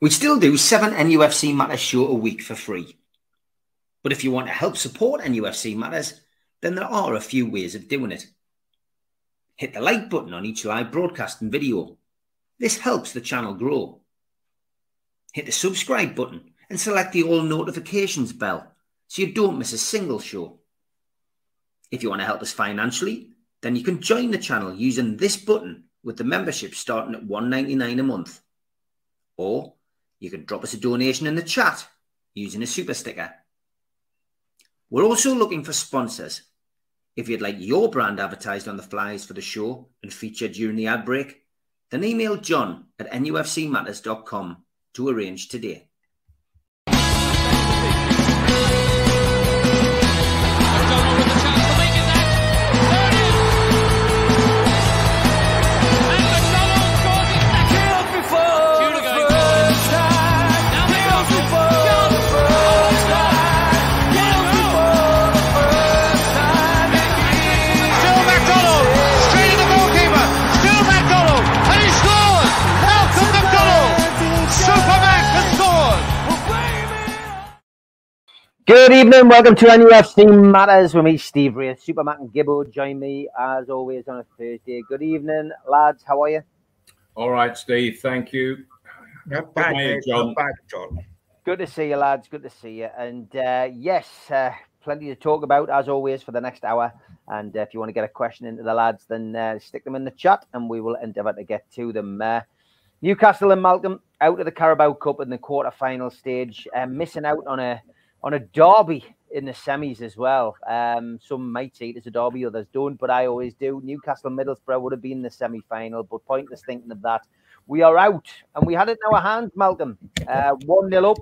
We still do seven NUFC Matters show a week for free. But if you want to help support NUFC Matters, then there are a few ways of doing it. Hit the like button on each live broadcast and video. This helps the channel grow. Hit the subscribe button and select the all notifications bell so you don't miss a single show. If you want to help us financially, then you can join the channel using this button with the membership starting at $1.99 a month. Or you can drop us a donation in the chat using a super sticker. We're also looking for sponsors. If you'd like your brand advertised on the flyers for the show and featured during the ad break, then email john at nufcmatters.com to arrange today. Good evening, welcome to NUFC Matters with me, Steve Wraith. Supermac and Gibbo join me as always on a Thursday. Good evening, lads. How are you? All right, Steve. Thank you. Not bad, Good mate. John. Not bad, John. Good to see you, lads. Good to see you. And uh, yes, uh, plenty to talk about as always for the next hour. And uh, if you want to get a question into the lads, then uh, stick them in the chat and we will endeavour to get to them. Uh, Newcastle and Malcolm out of the Carabao Cup in the quarter final stage, uh, missing out on a on a derby in the semis as well. Um, some might see it as a derby, others don't, but I always do. Newcastle Middlesbrough would have been the semi final, but pointless thinking of that. We are out, and we had it in our hands, Malcolm. Uh, 1 0 up,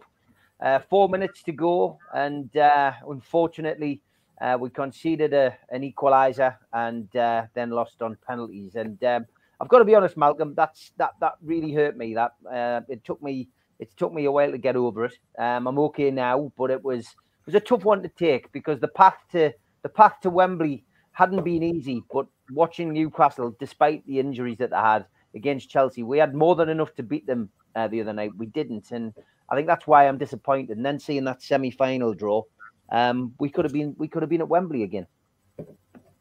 uh, four minutes to go, and uh, unfortunately, uh, we conceded a, an equaliser and uh, then lost on penalties. And um, I've got to be honest, Malcolm, that's that that really hurt me. That uh, it took me it took me a while to get over it. Um, I'm okay now, but it was it was a tough one to take because the path to the path to Wembley hadn't been easy. But watching Newcastle, despite the injuries that they had against Chelsea, we had more than enough to beat them uh, the other night. We didn't, and I think that's why I'm disappointed. And then seeing that semi-final draw, um, we could have been we could have been at Wembley again.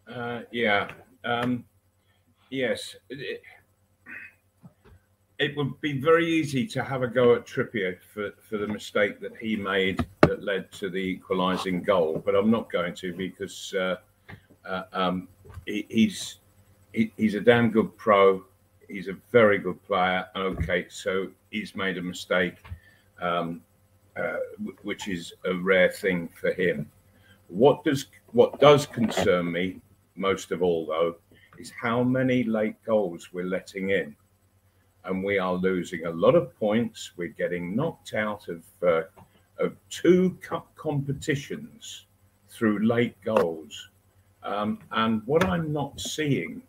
Uh, yeah. Um, yes. It, it would be very easy to have a go at Trippier for, for the mistake that he made that led to the equalising goal, but I'm not going to because uh, uh, um, he, he's he, he's a damn good pro. He's a very good player. Okay, so he's made a mistake, um, uh, which is a rare thing for him. What does what does concern me most of all, though, is how many late goals we're letting in, and we are losing a lot of points. We're getting knocked out of uh, of two cup competitions through late goals, um, and what I'm not seeing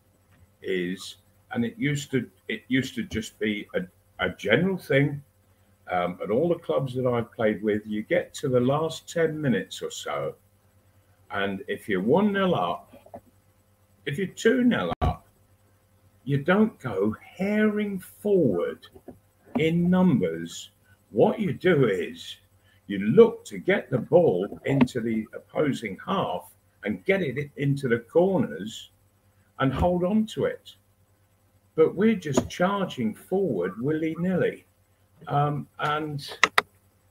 is, and it used to it used to just be a, a general thing. Um, at all the clubs that I've played with, you get to the last 10 minutes or so, and if you're 1 0 up, if you're 2 0 up, you don't go herring forward in numbers. What you do is you look to get the ball into the opposing half and get it into the corners and hold on to it. But we're just charging forward willy nilly. Um, and,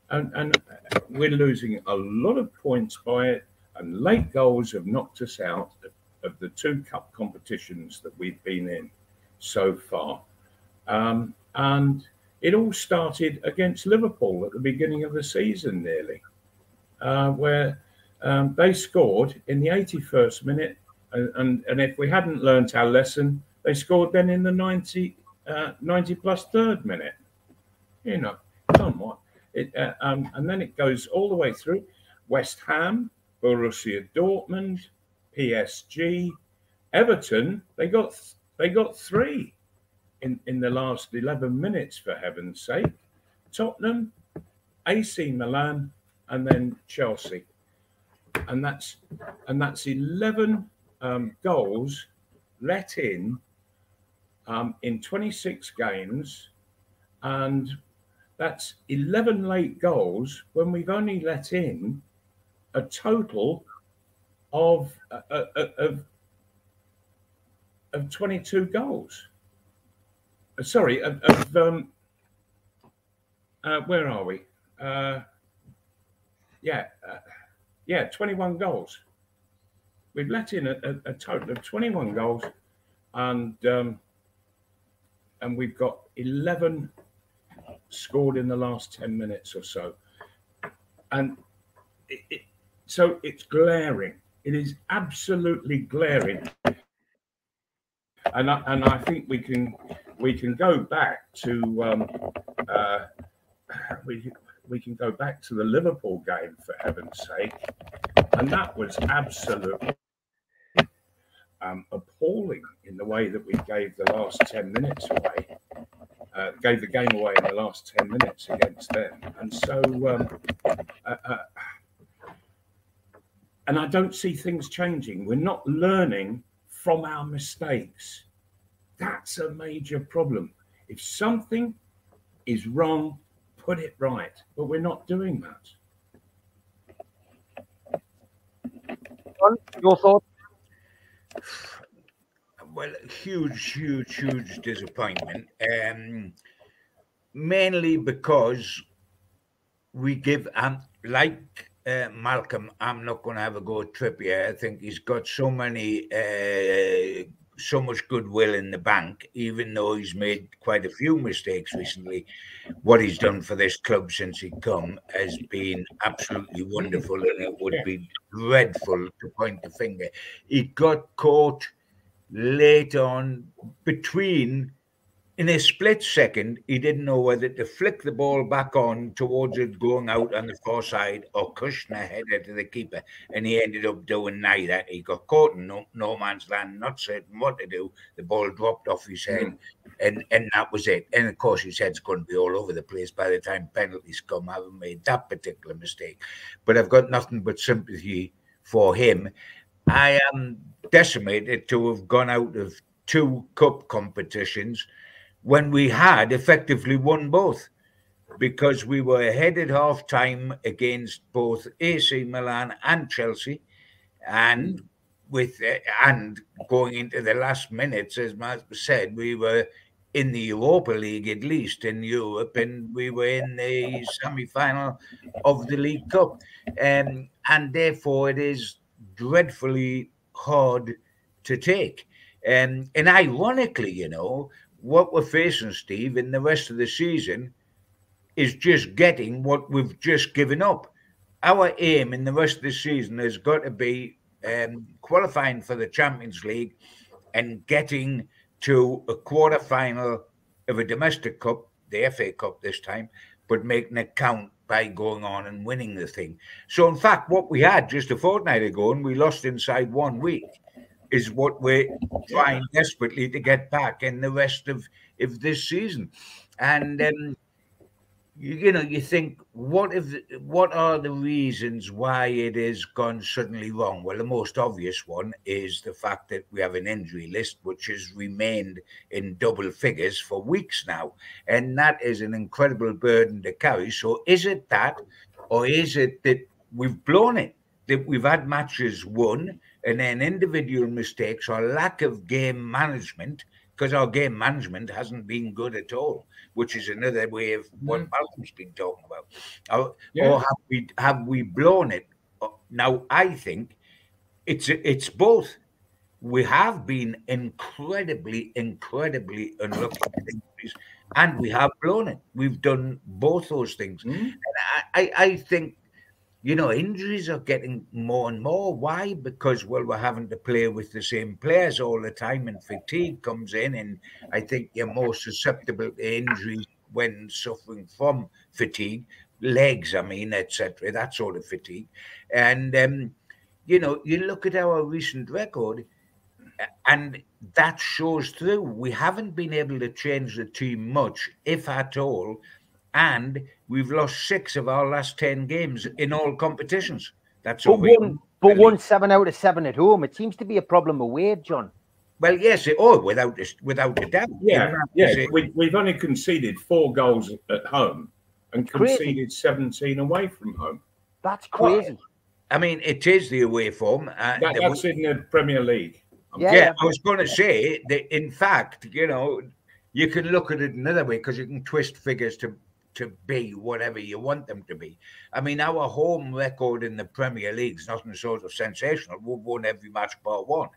and, and we're losing a lot of points by it and late goals have knocked us out of, of the two cup competitions that we've been in so far. Um, and it all started against Liverpool at the beginning of the season, nearly, uh, where um, they scored in the 81st minute. And, and, and if we hadn't learnt our lesson, they scored then in the 90, uh, 90 plus third minute. You know, somewhat. It, uh, um, and then it goes all the way through West Ham, Borussia Dortmund, PSG, Everton. They got they got three in in the last eleven minutes. For heaven's sake, Tottenham, AC Milan, and then Chelsea, and that's and that's eleven um, goals let in um, in twenty six games, and That's 11 late goals when we've only let in a total of, uh, uh of, of 22 goals. Uh, sorry, of, of um, uh, where are we? Uh, yeah, yeah, 21 goals. We've let in a, a, a total of 21 goals, and um, and we've got 11 scored in the last 10 minutes or so. And it, it, so it's glaring. It is absolutely glaring. And I, and I think we can we can go back to um, uh, we we can go back to the Liverpool game for heaven's sake, and that was absolutely um, appalling in the way that we gave the last ten minutes away, uh, gave the game away in the last ten minutes against them, and so. Um, uh, uh, and I don't see things changing. We're not learning from our mistakes. That's a major problem. If something is wrong, put it right. But we're not doing that. Your thoughts? Well, huge, huge, huge disappointment. Um, mainly because we give, um, like uh, Malcolm, I'm not going to have a go at Trippier. I think he's got so many uh, so much goodwill in the bank, even though he's made quite a few mistakes recently. What he's done for this club since he come has been absolutely wonderful, and it would be dreadful to point the finger. He got caught late on between in a split second, he didn't know whether to flick the ball back on towards it going out on the far side or Kushner headed to the keeper. And he ended up doing neither. He got caught in no, no man's land, not certain what to do. The ball dropped off his head, mm. and, and that was it. And of course, his head's going to be all over the place by the time penalties come, having made that particular mistake. But I've got nothing but sympathy for him. I am decimated to have gone out of two cup competitions when we had effectively won both because we were ahead at half time against both AC Milan and Chelsea and with and going into the last minutes as Mark said we were in the Europa League at least in Europe and we were in the semi-final of the League Cup. Um, and therefore it is dreadfully hard to take. Um, and ironically you know what we're facing, Steve, in the rest of the season is just getting what we've just given up. Our aim in the rest of the season has got to be um, qualifying for the Champions League and getting to a quarter final of a domestic cup, the FA Cup this time, but making it count by going on and winning the thing. So, in fact, what we had just a fortnight ago, and we lost inside one week, is what we're trying desperately to get back in the rest of, of this season. And um, you, you, know, you think, what if, what are the reasons why it has gone suddenly wrong? Well, the most obvious one is the fact that we have an injury list which has remained in double figures for weeks now, and that is an incredible burden to carry. So, is it that, or is it that we've blown it? That we've had matches won and then individual mistakes or lack of game management because our game management hasn't been good at all, which is another way of what mm. Malcolm's been talking about. Or, yeah. or, have we have we blown it? Uh, now I think it's it's both. We have been incredibly, incredibly unlucky, and we have blown it. We've done both those things, mm. and I, I think you know, injuries are getting more and more. Why? Because, well, we're having to play with the same players all the time, and fatigue comes in. And I think you're more susceptible to injuries when suffering from fatigue, legs, I mean, etc. That sort of fatigue. And, um, you know, you look at our recent record, and that shows through. We haven't been able to change the team much, if at all, and we've lost six of our last 10 games in all competitions. That's but one, but one seven out of seven at home. It seems to be a problem away, John. Well, yes, it, oh, without without a doubt. Yeah, yeah. We, we've only conceded four goals at home and Crazy. conceded 17 away from home. That's crazy. I mean, it is the away form. Uh, That, the- that's in the Premier League. Yeah, yeah, yeah. I was going to say that. In fact, you know, you can look at it another way because you can twist figures to to be whatever you want them to be. I mean, our home record in the Premier League is nothing sort of sensational. We've won every match bar one.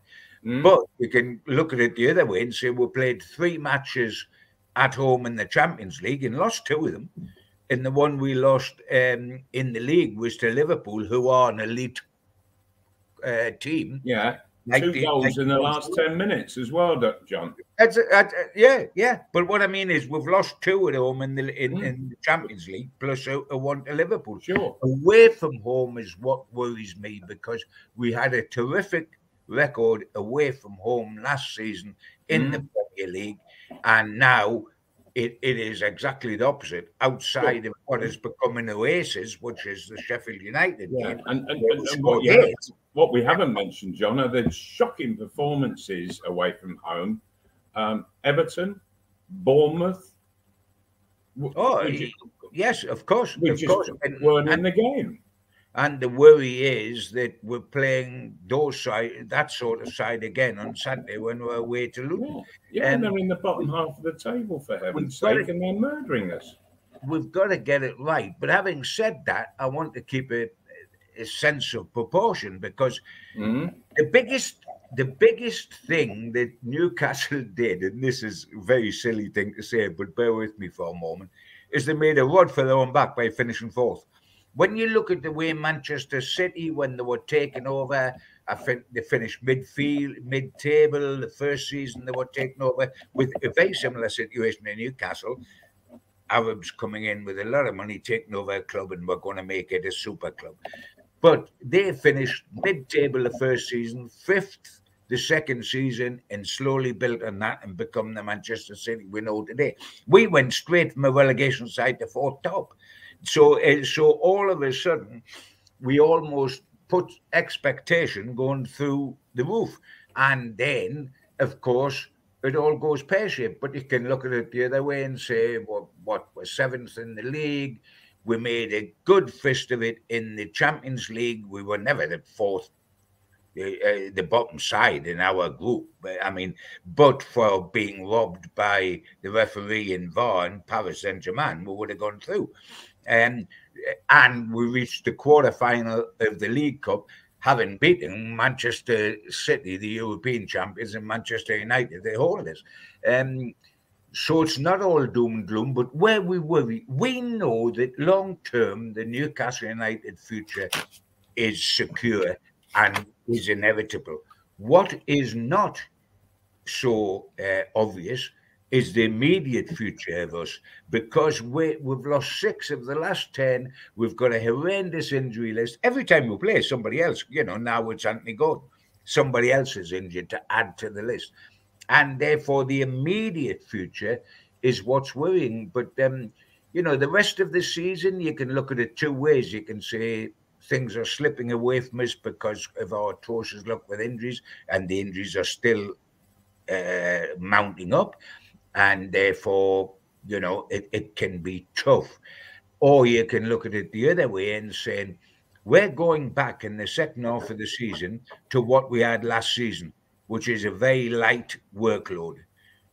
Mm. But you can look at it the other way and say we played three matches at home in the Champions League and lost two of them. And the one we lost um, in the league was to Liverpool, who are an elite uh, team. yeah, Like two the- goals like in the last 10 minutes as well, John. That's, that's yeah, yeah. But what I mean is, we've lost two at home in the in, Mm. in the Champions League, plus a, a one to Liverpool. Sure. Away from home is what worries me because we had a terrific record away from home last season in the Premier League, and now it, it is exactly the opposite. Outside of what has become an oasis, which is the Sheffield United Yeah, game. and, and, and, and what, you what we haven't mentioned, John, are the shocking performances away from home. Um, Everton, Bournemouth, Oh, ju- yes, of course, we of just course. Weren't in the game. And the worry is that we're playing those side, that sort of side again on Saturday when we're away to Luton. Yeah, yeah Um, they're in the bottom half of the table for heaven's sake, it. and they're murdering us. We've got to get it right. But having said that, I want to keep it a sense of proportion because Mhm. the biggest the biggest thing that Newcastle did, and this is a very silly thing to say, but bear with me for a moment, is they made a rod for their own back by finishing fourth. When you look at the way Manchester City, when they were taken over, I think they finished midfield, mid-table. The first season they were taken over with a very similar situation in Newcastle. Arabs coming in with a lot of money, taking over a club, and we're going to make it a super club. But they finished mid-table the first season, fifth the second season, and slowly built on that and become the Manchester City we know today. We went straight from a relegation side to fourth top. So, uh, so all of a sudden, we almost put expectation going through the roof, and then, of course, it all goes pear-shaped. But you can look at it the other way and say, well, what we're seventh in the league. We made a good fist of it in the Champions League. We were never the fourth, the, uh, the bottom side in our group. I mean, but for being robbed by the referee in VAR in Paris Saint Germain, we would have gone through. Um, and we reached the quarter final of the League Cup, having beaten Manchester City, the European champions, and Manchester United, the holders. Um, so it's not all doom and gloom, but where we worry, we know that long term the Newcastle United future is secure and is inevitable. What is not so uh, obvious is the immediate future of us because we, we've lost six of the last 10. We've got a horrendous injury list. Every time we play, somebody else, you know, now it's Anthony Gordon, somebody else is injured to add to the list. And therefore, the immediate future is what's worrying. But, um, you know, the rest of the season, you can look at it two ways. You can say things are slipping away from us because of our atrocious luck with injuries, and the injuries are still uh, mounting up, and therefore, you know, it, it can be tough. Or you can look at it the other way and saying, we're going back in the second half of the season to what we had last season, which is a very light workload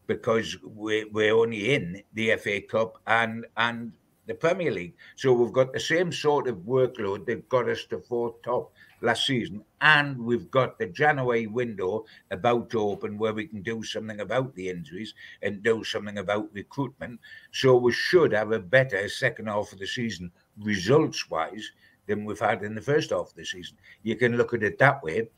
because we're, we're only in the FA Cup and and the Premier League. So we've got the same sort of workload that got us to fourth top last season, and we've got the January window about to open where we can do something about the injuries and do something about recruitment. So we should have a better second half of the season, results wise, than we've had in the first half of the season. You can look at it that way.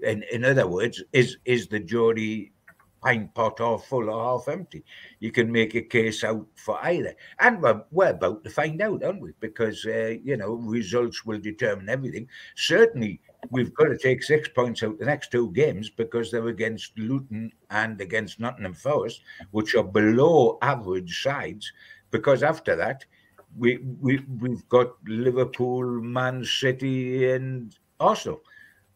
In, in other words, is is the Geordie pint pot half full or half empty? You can make a case out for either. And we're, we're about to find out, aren't we? Because, uh, you know, results will determine everything. Certainly, we've got to take six points out the next two games because they're against Luton and against Nottingham Forest, which are below average sides. Because after that, we, we, we've got Liverpool, Man City, and Arsenal.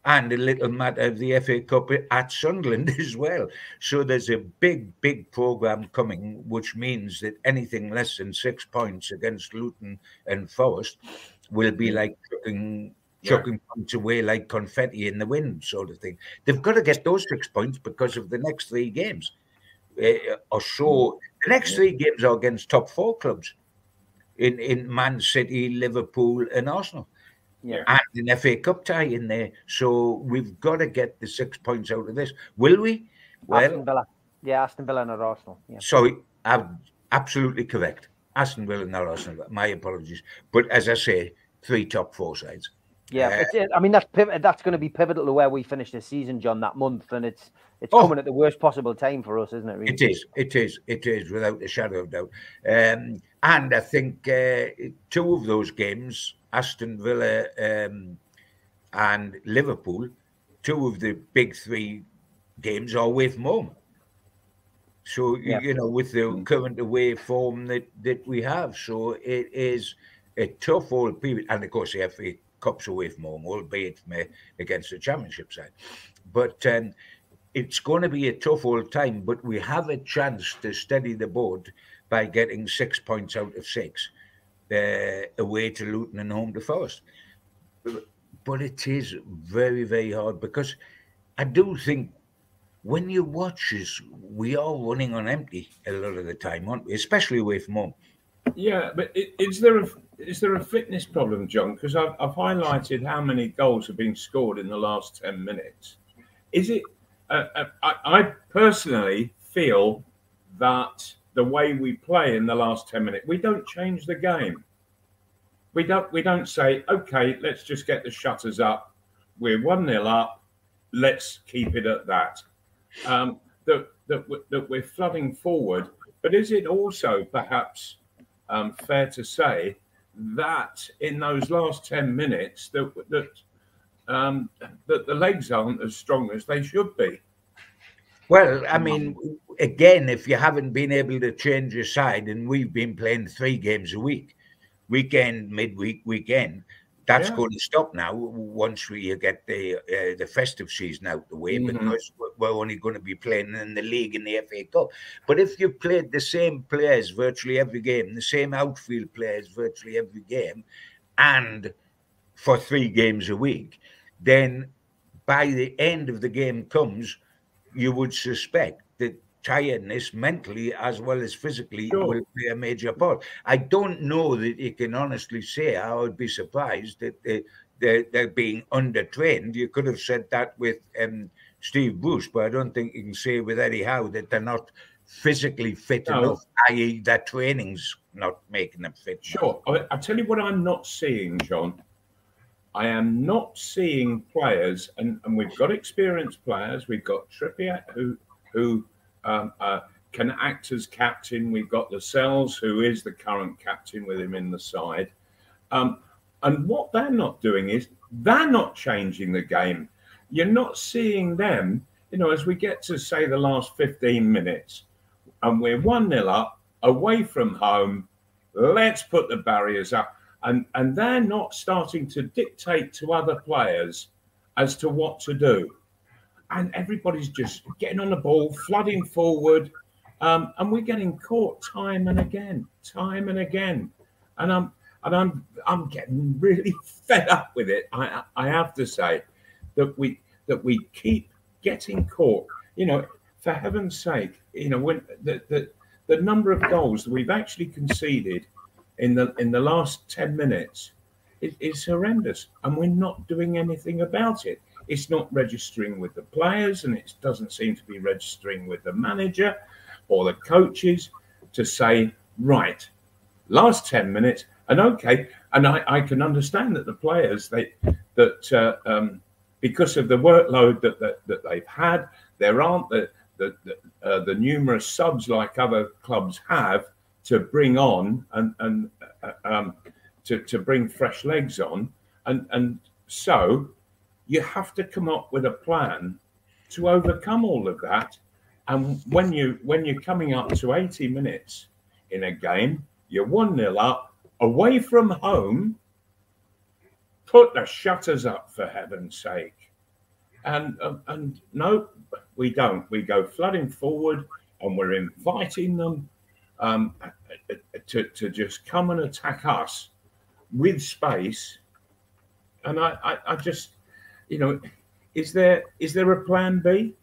And a little matter of the FA Cup at Sunderland as well. So there's a big, big programme coming, which means that anything less than six points against Luton and Forest will be mm. like chucking, chucking yeah. points away like confetti in the wind, sort of thing. They've got to get those six points because of the next three games. Uh, or so mm. the next three games are against top four clubs in, in Man City, Liverpool, and Arsenal yeah. and an FA Cup tie in there. So we've got to get the six points out of this. Will we? Well, Aston Villa. Yeah, Aston Villa and Arsenal. Yeah. Sorry, I'm absolutely correct. Aston Villa and Arsenal. My apologies. But as I say, three top four sides. Yeah, uh, I mean that's that's going to be pivotal to where we finish the season, John. That month, and it's it's oh, coming at the worst possible time for us, isn't it? Really? It is. It is. It is, without a shadow of doubt. Um, and I think uh, two of those games Aston Villa um, and Liverpool, two of the big three games are with home. So yeah. you know, with the current away form that that we have, so it is a tough old period, and of course the FA Cup's away from home, albeit against the Championship side. But um, it's going to be a tough old time. But we have a chance to steady the board by getting six points out of six uh, away to Luton and home to Forest. But it is very, very hard because I do think when you watch us, we are running on empty a lot of the time, aren't we? Especially away from home. Yeah, but is there a is there a fitness problem, John? Because I've, I've highlighted how many goals have been scored in the last ten minutes. Is it? Uh, uh, I, I personally feel that the way we play in the last 10 minutes. We don't change the game. We don't we don't say, okay, let's just get the shutters up. We're one nil up. Let's keep it at that. Um, that, that, that we're flooding forward. But is it also perhaps um, fair to say that in those last 10 minutes that that um, that the legs aren't as strong as they should be? Well, I mean, again, if you haven't been able to change your side, and we've been playing three games a week, weekend, midweek, weekend, that's yeah. going to stop now once we get the uh, the festive season out the way mm-hmm. because we're only going to be playing in the league and the FA Cup. But if you've played the same players virtually every game, the same outfield players virtually every game, and for three games a week, then by the end of the game comes, you would suspect that tiredness mentally as well as physically sure. will play a major part. I don't know that you can honestly say I would be surprised that they, they're, they're being undertrained. You could have said that with um, Steve Bruce, but I don't think you can say with Eddie Howe that they're not physically fit no. enough, i.e., their training's not making them fit. Sure. I, I'll tell you what I'm not seeing, John. I am not seeing players, and, and we've got experienced players. We've got Trippier, who who um, uh, can act as captain. We've got Lascelles, who is the current captain with him in the side. Um, and what they're not doing is they're not changing the game. You're not seeing them, you know, as we get to say the last 15 minutes and we're 1 0 up away from home. Let's put the barriers up and and they're not starting to dictate to other players as to what to do. And everybody's just getting on the ball flooding forward. Um, and we're getting caught time and again time and again. And i'm and i'm i'm getting really fed up with it i i have to say that we that we keep getting caught. You know for heaven's sake you know when the the, the number of goals that we've actually conceded in the in the last 10 minutes it, it's horrendous. And we're not doing anything about it. It's not registering with the players and it doesn't seem to be registering with the manager or the coaches to say right last 10 minutes and okay and i, I can understand that the players they that uh, um, because of the workload that, that, that they've had there aren't the the, the, uh, the numerous subs like other clubs have to bring on and and uh, um, to to bring fresh legs on, and and so you have to come up with a plan to overcome all of that. And when you when you're coming up to 80 minutes in a game, you're one nil up away from home. Put the shutters up for heaven's sake. And um, and no, we don't. We go flooding forward, and we're inviting them um, to to just come and attack us with space. And I, I, I just, you know, is there is there a plan B?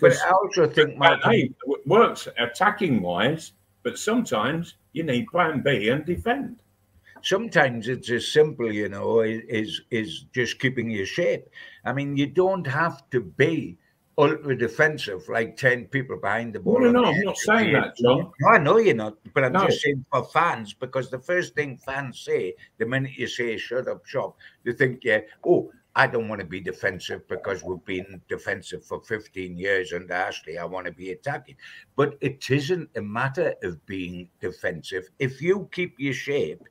But I also think, Malcolm, A works attacking wise, but sometimes you need plan B and defend. sometimes it's as simple, you know, is is just keeping your shape. I mean, you don't have to be ultra defensive like ten people behind the ball. No, no, no, I'm not saying that, John. No, I know you're not, but I'm No. just saying for fans because the first thing fans say the minute you say "shut up, shop," they think, "Yeah, oh, I don't want to be defensive because we've been defensive for 15 years and Ashley. I want to be attacking." But it isn't a matter of being defensive. If you keep your shape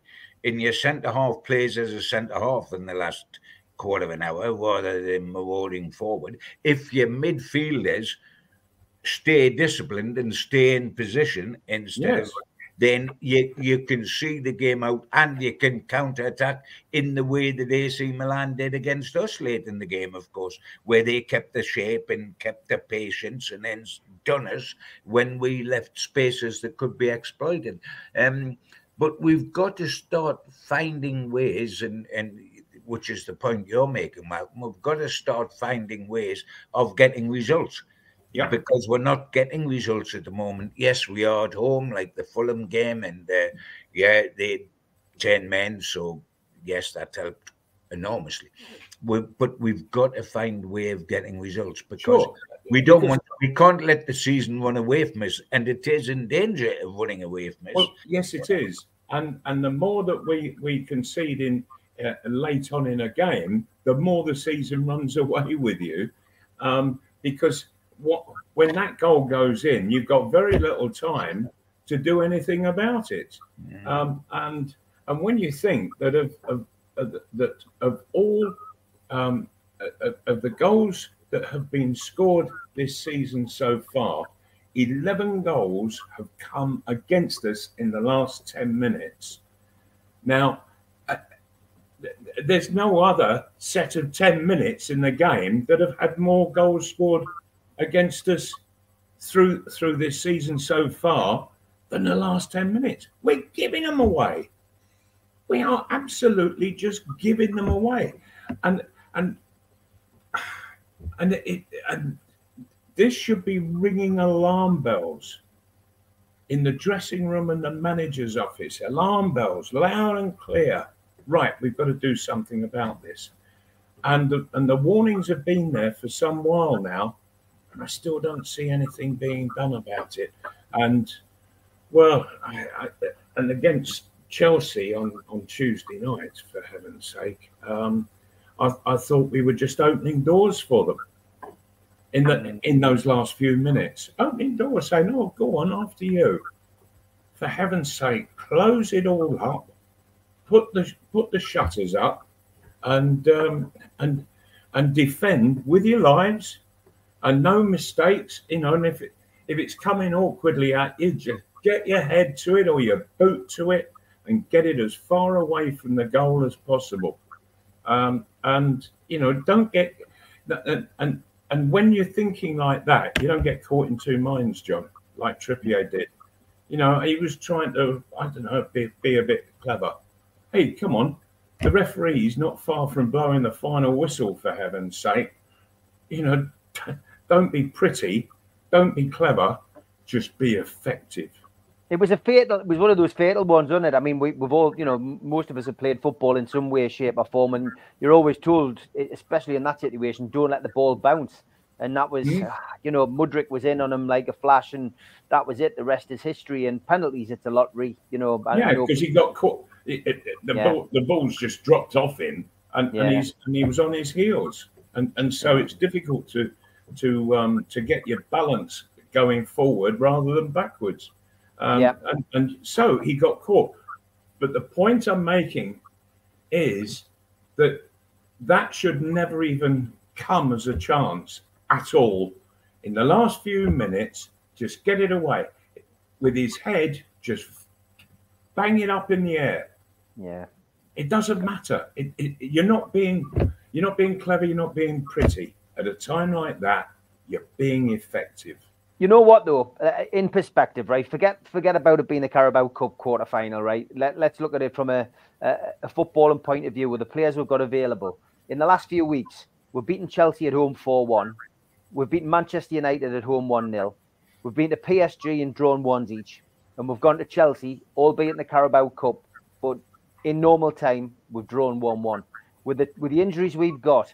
and your centre half plays as a centre half in the last quarter of an hour rather than marauding forward, if your midfielders stay disciplined and stay in position instead Yes. of then you you can see the game out and you can counter attack in the way that AC Milan did against us late in the game, of course, where they kept the shape and kept the patience and then done us when we left spaces that could be exploited. Um, but we've got to start finding ways and and which is the point you're making, Malcolm. We've got to start finding ways of getting results Yeah. because we're not getting results at the moment. Yes, we are at home, like the Fulham game, and uh, yeah, they ten men, so yes, that helped enormously. We, but we've got to find a way of getting results because Sure. we don't Because- want, we can't let the season run away from us, and it is in danger of running away from us. Well, yes, it is, and and the more that we we concede in uh, late on in a game, the more the season runs away with you, um, because what when that goal goes in, you've got very little time to do anything about it, um, and and when you think that of, of, of that of all um, of, of the goals that have been scored this season so far, 11 goals have come against us in the last 10 minutes. Now, there's no other set of 10 minutes in the game that have had more goals scored against us through through this season so far than the last 10 minutes. We're giving them away. We are absolutely just giving them away. And and and it and this should be ringing alarm bells in the dressing room and the manager's office. Alarm bells, loud and clear. Right, we've got to do something about this. And the, and the warnings have been there for some while now, and I still don't see anything being done about it. And well, I, I, and against Chelsea on, on Tuesday night, for heaven's sake, um, I, I thought we were just opening doors for them in the in those last few minutes. Opening doors, saying, "Oh, go on after you." For heaven's sake, close it all up, put the put the shutters up, and um, and and defend with your lives, and no mistakes. You know, and if it, if it's coming awkwardly at you, just get your head to it or your boot to it, and get it as far away from the goal as possible. Um, and you know, don't get and and and when you're thinking like that, you don't get caught in two minds, John, like Trippier did. You know, he was trying to, I don't know, be, be a bit clever. Hey, come on. The referee's not far from blowing the final whistle, for heaven's sake. You know, don't be pretty, don't be clever, just be effective. It was a fatal. It was one of those fatal ones, wasn't it? I mean, we, we've all, you know, most of us have played football in some way, shape, or form, and you're always told, especially in that situation, don't let the ball bounce. And that was, ah, you know, Mudryk was in on him like a flash, and that was it. The rest is history. And penalties, it's a lottery, you know. Yeah, know- because he got caught. It, it, it- the Yeah. ball, the ball's just dropped off him, and, Yeah. and he's and he was on his heels, and and so it's difficult to to um to get your balance going forward rather than backwards. Um, Yeah. and, and so he got caught. But the point I'm making is that that should never even come as a chance at all. In the last few minutes, just get it away with his head, just bang it up in the air. Yeah. It doesn't matter. It, it, you're not being You're not being clever. You're not being pretty. At a time like that, you're being effective. You know what though? Uh, in perspective, right? Forget forget about it being the Carabao Cup quarter final, right? Let, let's look at it from a, a, a footballing point of view with the players we've got available. In the last few weeks, we've beaten Chelsea at home 4 1. We've beaten Manchester United at home 1 0. We've been to PSG and drawn ones each. And we've gone to Chelsea, albeit in the Carabao Cup, but in normal time, we've drawn 1 1. With the, with the injuries we've got,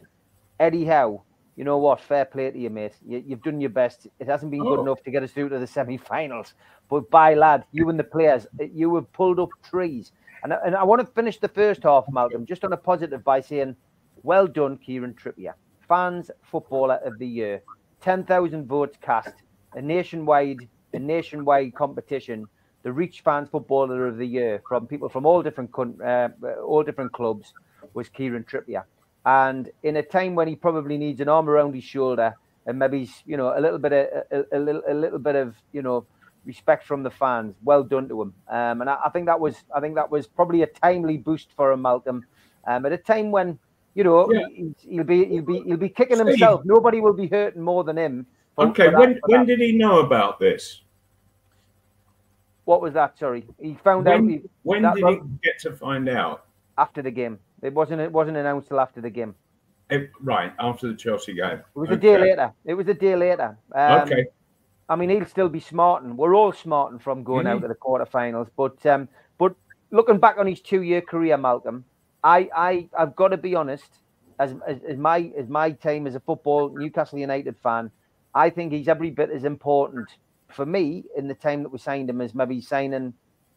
Eddie Howe, you know what? Fair play to you, mate. You, have done your best. It hasn't been good oh. enough to get us through to the semi-finals, but by lad, you and the players, you have pulled up trees. And, and I want to finish the first half, Malcolm, just on a positive by saying, well done, Kieran Trippier. Fans Footballer of the Year, ten thousand votes cast, a nationwide, a nationwide competition. The Reach Fans Footballer of the Year from people from all different uh, all different clubs was Kieran Trippier. And in a time when he probably needs an arm around his shoulder and maybe you know a little bit of a, a, little a little bit of you know respect from the fans, well done to him. Um, and I, I, think that was I think that was probably a timely boost for him, Malcolm. Um, at a time when you know yeah. he, will be he'll be he'll be kicking Steve. himself. Nobody will be hurting more than him. For, okay, for when when did he know about this? What was that? Sorry, he found when, out. He, when did he get to find out? After the game. It wasn't. It wasn't announced till after the game. It, right after the Chelsea game. It was okay. a day later. It was a day later. Um, okay. I mean, he'll still be smarting. We're all smarting from going mm-hmm. out to the quarterfinals. But um, but looking back on his two-year career, Malcolm, I I I've got to be honest. As, as, as my as my time as a football Newcastle United fan, I think he's every bit as important for me in the time that we signed him as maybe signing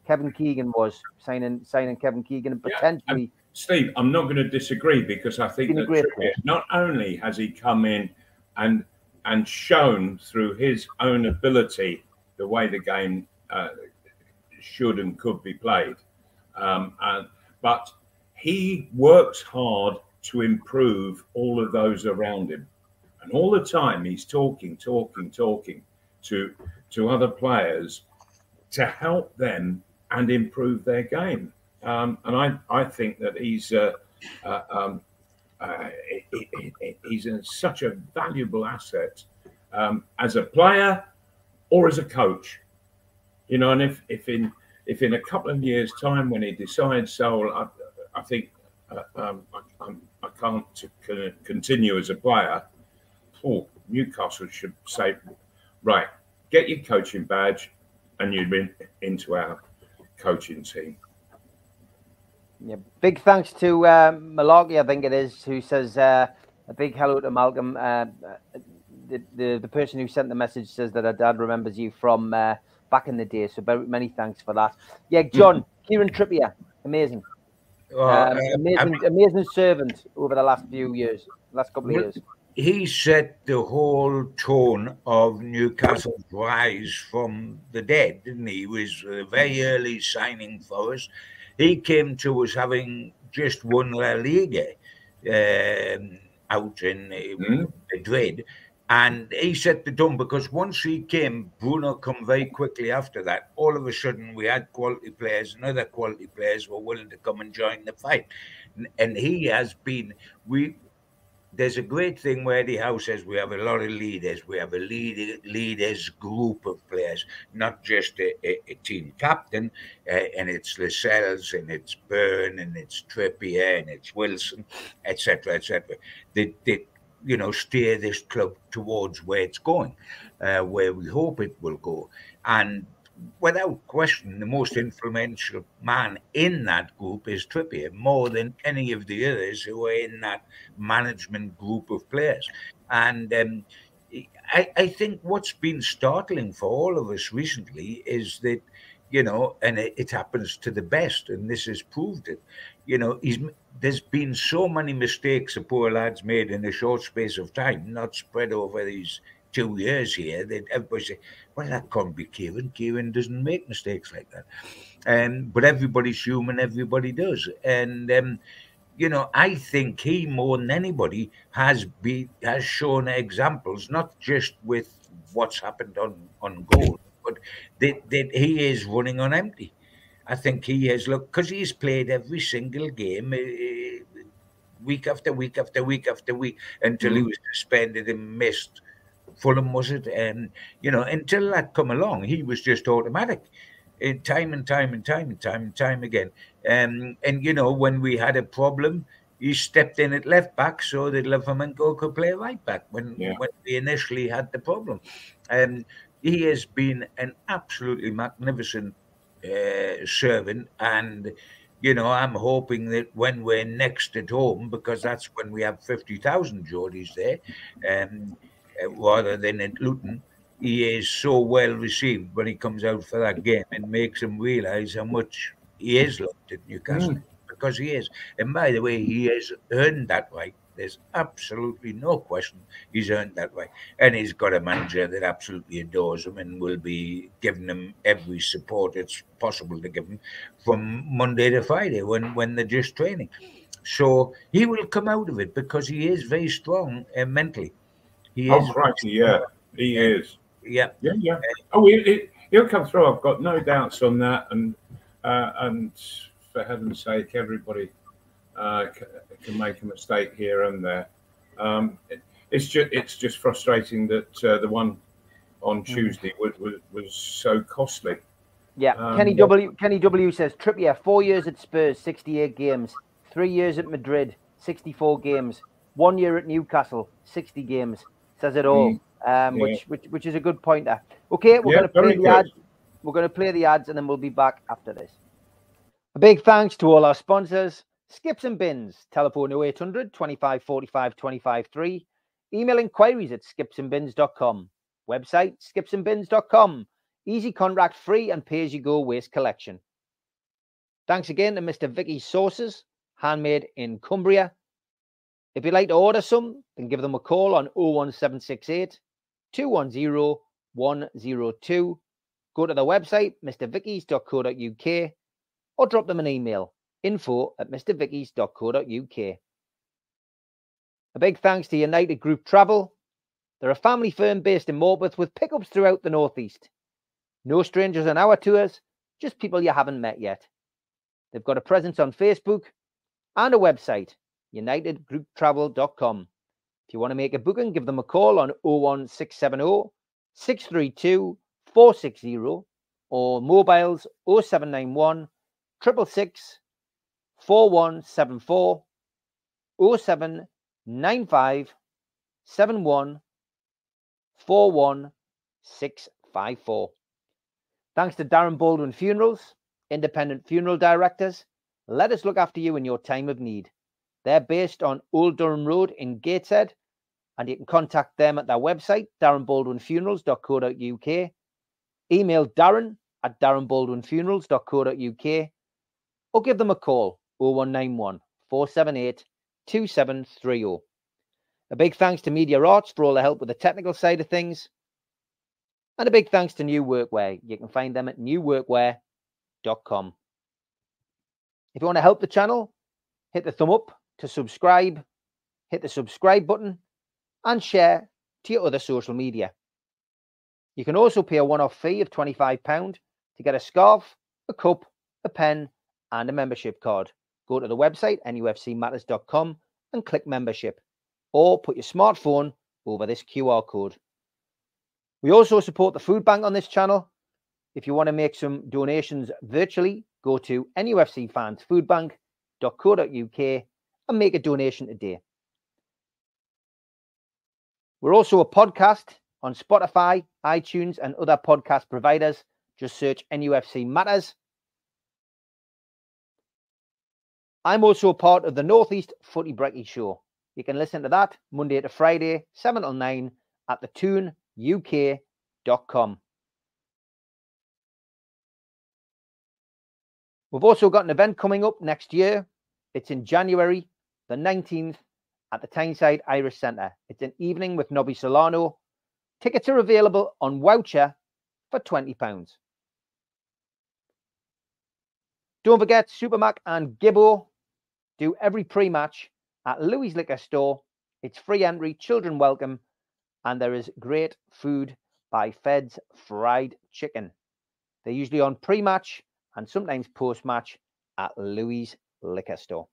Kevin Keegan was signing signing Kevin Keegan and potentially. Yeah, Steve, I'm not going to disagree because I think that not only has he come in and and shown through his own ability the way the game uh, should and could be played, um, and, but he works hard to improve all of those around him, and all the time he's talking, talking, talking to to other players to help them and improve their game. Um, and I, I think that he's uh, uh, um, uh, he's a, such a valuable asset um, as a player or as a coach. You know, and if, if in if in a couple of years' time when he decides, so I, I think uh, um, I, I, can't continue as a player. Oh, Newcastle should say, right, get your coaching badge, and you're in, into our coaching team. Yeah, big thanks to uh, Malarkey, I think it is, who says uh, a big hello to Malcolm. Uh, the, the, the person who sent the message says that her dad remembers you from uh, back in the day. So very many thanks for that. Yeah, John, Kieran Trippier, amazing. um, uh, amazing, I mean, amazing servant over the last few years, last couple of years. He set the whole tone of Newcastle's rise from the dead, didn't he? He was a very early signing for us he came to us having just won La Liga um, out in mm. Madrid. And he set the tone because once he came, Bruno come very quickly after that. All of a sudden, we had quality players, and other quality players were willing to come and join the fight. And he has been, we there's a great thing where the house says we have a lot of leaders. We have a lead, leaders group of players, not just a, a, a team captain. Uh, and it's Lascelles and it's Burn and it's Trippier and it's Wilson, etc., etc. That, that you know steer this club towards where it's going, uh, where we hope it will go. And without question, the most influential man in that group is Trippier, more than any of the others who are in that management group of players. And um, I, I, think what's been startling for all of us recently is that, you know, and it, it happens to the best, and this has proved it. You know, there's been so many mistakes the poor lad's made in a short space of time, not spread over these two years here that everybody say, well, that can't be Kieran. Kieran doesn't make mistakes like that. Um, but everybody's human, everybody does. And, um, you know, I think he more than anybody has be has shown examples, not just with what's happened on, on goal, but that, that he is running on empty. I think he has looked because he's played every single game. Uh, week after week after week after week until he Mm. was suspended and missed. Fulham was it, and you know until that come along, he was just automatic, and time and time and time and time and time again. Um, and you know when we had a problem, he stepped in at left back so that Livramento could play right back when Yeah. when we initially had the problem. And he has been an absolutely magnificent uh, servant and you know i'm hoping that when we're next at home because that's when we have 50,000 Geordies there um, uh, rather than at Luton he is so well received when he comes out for that game. And makes him realize how much he is loved at Newcastle because he is. And by the way he has earned that right. There's absolutely no question he's earned that right. And he's got a manager that absolutely adores him and will be giving him every support it's possible to give him from Monday to Friday when when they're just training. So he will come out of it because he is very strong uh, mentally. He Oh, is, crikey, yeah, he is. yeah, Yeah, yeah. Oh, he, he, he'll come through. I've got no doubts on that. And uh, and for heaven's sake, everybody uh, can make a mistake here and there. Um, it, it's just it's just frustrating that uh, the one on Tuesday was, was, was so costly. Yeah, Um, Kenny W. Kenny W. says Trippier four years at Spurs, sixty-eight games. Three years at Madrid, sixty-four games. One year at Newcastle, sixty games. Says it all. Um, yeah. which, which which is a good pointer. Okay, we're Yeah, going to play the good. ads. We're going to play the ads, and then we'll be back after this. A big thanks to all our sponsors: Skips and Bins, telephone 0800 25 45 25 3, email inquiries at skipsandbins.com, website skipsandbins.com. Easy contract free and pay as you go waste collection. Thanks again to Mr. Vicky's Sauces, handmade in Cumbria. If you'd like to order some, then give them a call on 01768 210 102. Go to the website, mrvickies.co.uk, or drop them an email, info at mrvickies.co.uk. A big thanks to United Group Travel. They're a family firm based in Morpeth with pickups throughout the Northeast. No strangers on our tours, just people you haven't met yet. They've got a presence on Facebook and a website, unitedgrouptravel.com. If you want to make a booking, give them a call on 01670 632 460 or mobiles 0791 666 4174 0795 71 41654. Thanks to Darren Baldwin Funerals, independent funeral directors. Let us look after you in your time of need. They're based on Old Durham Road in Gateshead, and you can contact them at their website, darrenbaldwinfunerals.co.uk. Email Darren at darrenbaldwinfunerals.co.uk or give them a call 0191 478 2730. A big thanks to Media Arts for all the help with the technical side of things. And a big thanks to New Workwear. You can find them at newworkwear.com. If you want to help the channel, hit the thumb up to subscribe, hit the subscribe button, and share to your other social media. You can also pay a one off fee of £25 to get a scarf, a cup, a pen, and a membership card. Go to the website, nufcmatters.com, and click membership, or put your smartphone over this QR code. We also support the food bank on this channel. If you want to make some donations virtually, go to nufcfansfoodbank.co.uk and make a donation today. We're also a podcast on Spotify, iTunes, and other podcast providers. Just search NUFC Matters. I'm also a part of the Northeast Footy Brekkie Show. You can listen to that Monday to Friday, 7 till 9 at thetuneuk.com. We've also got an event coming up next year. It's in January the 19th at the Tyneside Irish Centre. It's an evening with Nobby Solano. Tickets are available on Woucher for £20. Don't forget, Supermac and Gibbo do every pre-match at Louis Liquor Store. It's free entry, children welcome, and there is great food by Fed's Fried Chicken. They're usually on pre-match and sometimes post-match at Louis Liquor Store.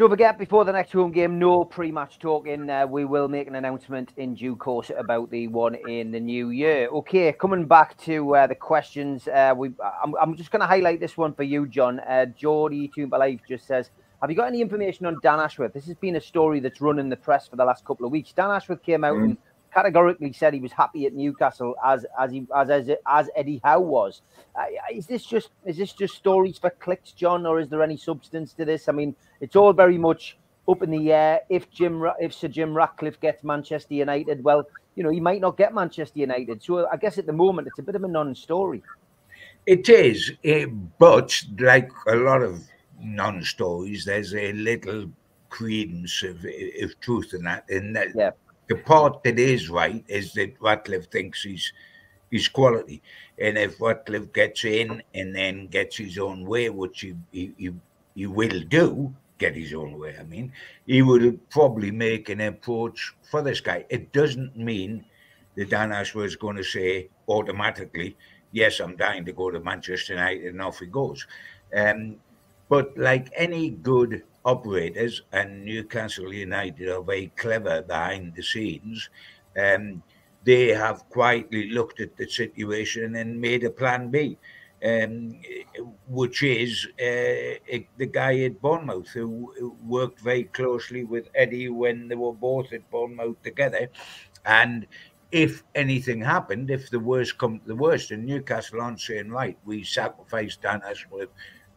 Don't forget, before the next home game, no pre-match talking. Uh, we will make an announcement in due course about the one in the new year. Okay, coming back to uh, the questions, uh, we I'm, I'm just going to highlight this one for you, John. Uh, Geordie Life just says, "Have you got any information on Dan Ashworth? This has been a story that's run in the press for the last couple of weeks. Dan Ashworth came out mm. and categorically said he was happy at Newcastle as as he as as, as Eddie Howe was. Uh, is this just is this just stories for clicks, John, or is there any substance to this? I mean, it's all very much up in the air. If Jim if Sir Jim Ratcliffe gets Manchester United, well, you know, he might not get Manchester United. So I guess at the moment it's a bit of a non-story. It is, eh, but like a lot of non-stories, there's a little credence of, of truth in that. In that, yeah the part that is right is that Ratcliffe thinks he's he's quality. And if Ratcliffe gets in and then gets his own way, which he, he, he, he will do, get his own way, I mean, he will probably make an approach for this guy. It doesn't mean that Dan Ashworth is going to say automatically, yes, I'm dying to go to Manchester United, and off he goes. Um, but like any good operators, and Newcastle United are very clever behind the scenes. Um, they have quietly looked at the situation and made a plan B, um, which is uh, the guy at Bournemouth who worked very closely with Eddie when they were both at Bournemouth together. And if anything happened, if the worst come the worst, and Newcastle aren't saying, right, we sacrificed Dan Ashworth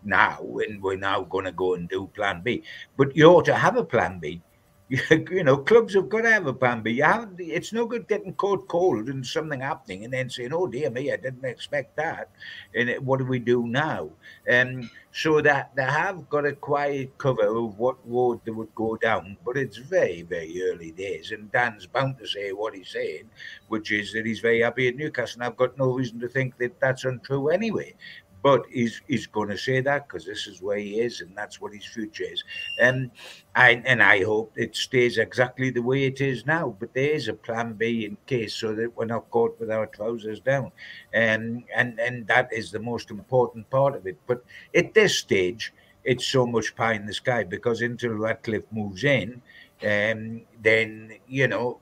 now and we're now going to go and do plan B. But you ought to have a plan B. You know, clubs have got to have a plan B. You have, it's no good getting caught cold and something happening and then saying, "Oh dear me, I didn't expect that." And what do we do now? Um, so that they have got a quiet cover of what road they would go down, but it's very, very early days. And Dan's bound to say what he's saying, which is that he's very happy at Newcastle. And I've got no reason to think that that's untrue anyway but he's he's going to say that because this is where he is and that's what his future is. And I and I hope it stays exactly the way it is now. But there is a plan B in case so that we're not caught with our trousers down, and and and that is the most important part of it. But at this stage, it's so much pie in the sky because until Ratcliffe moves in, um, then you know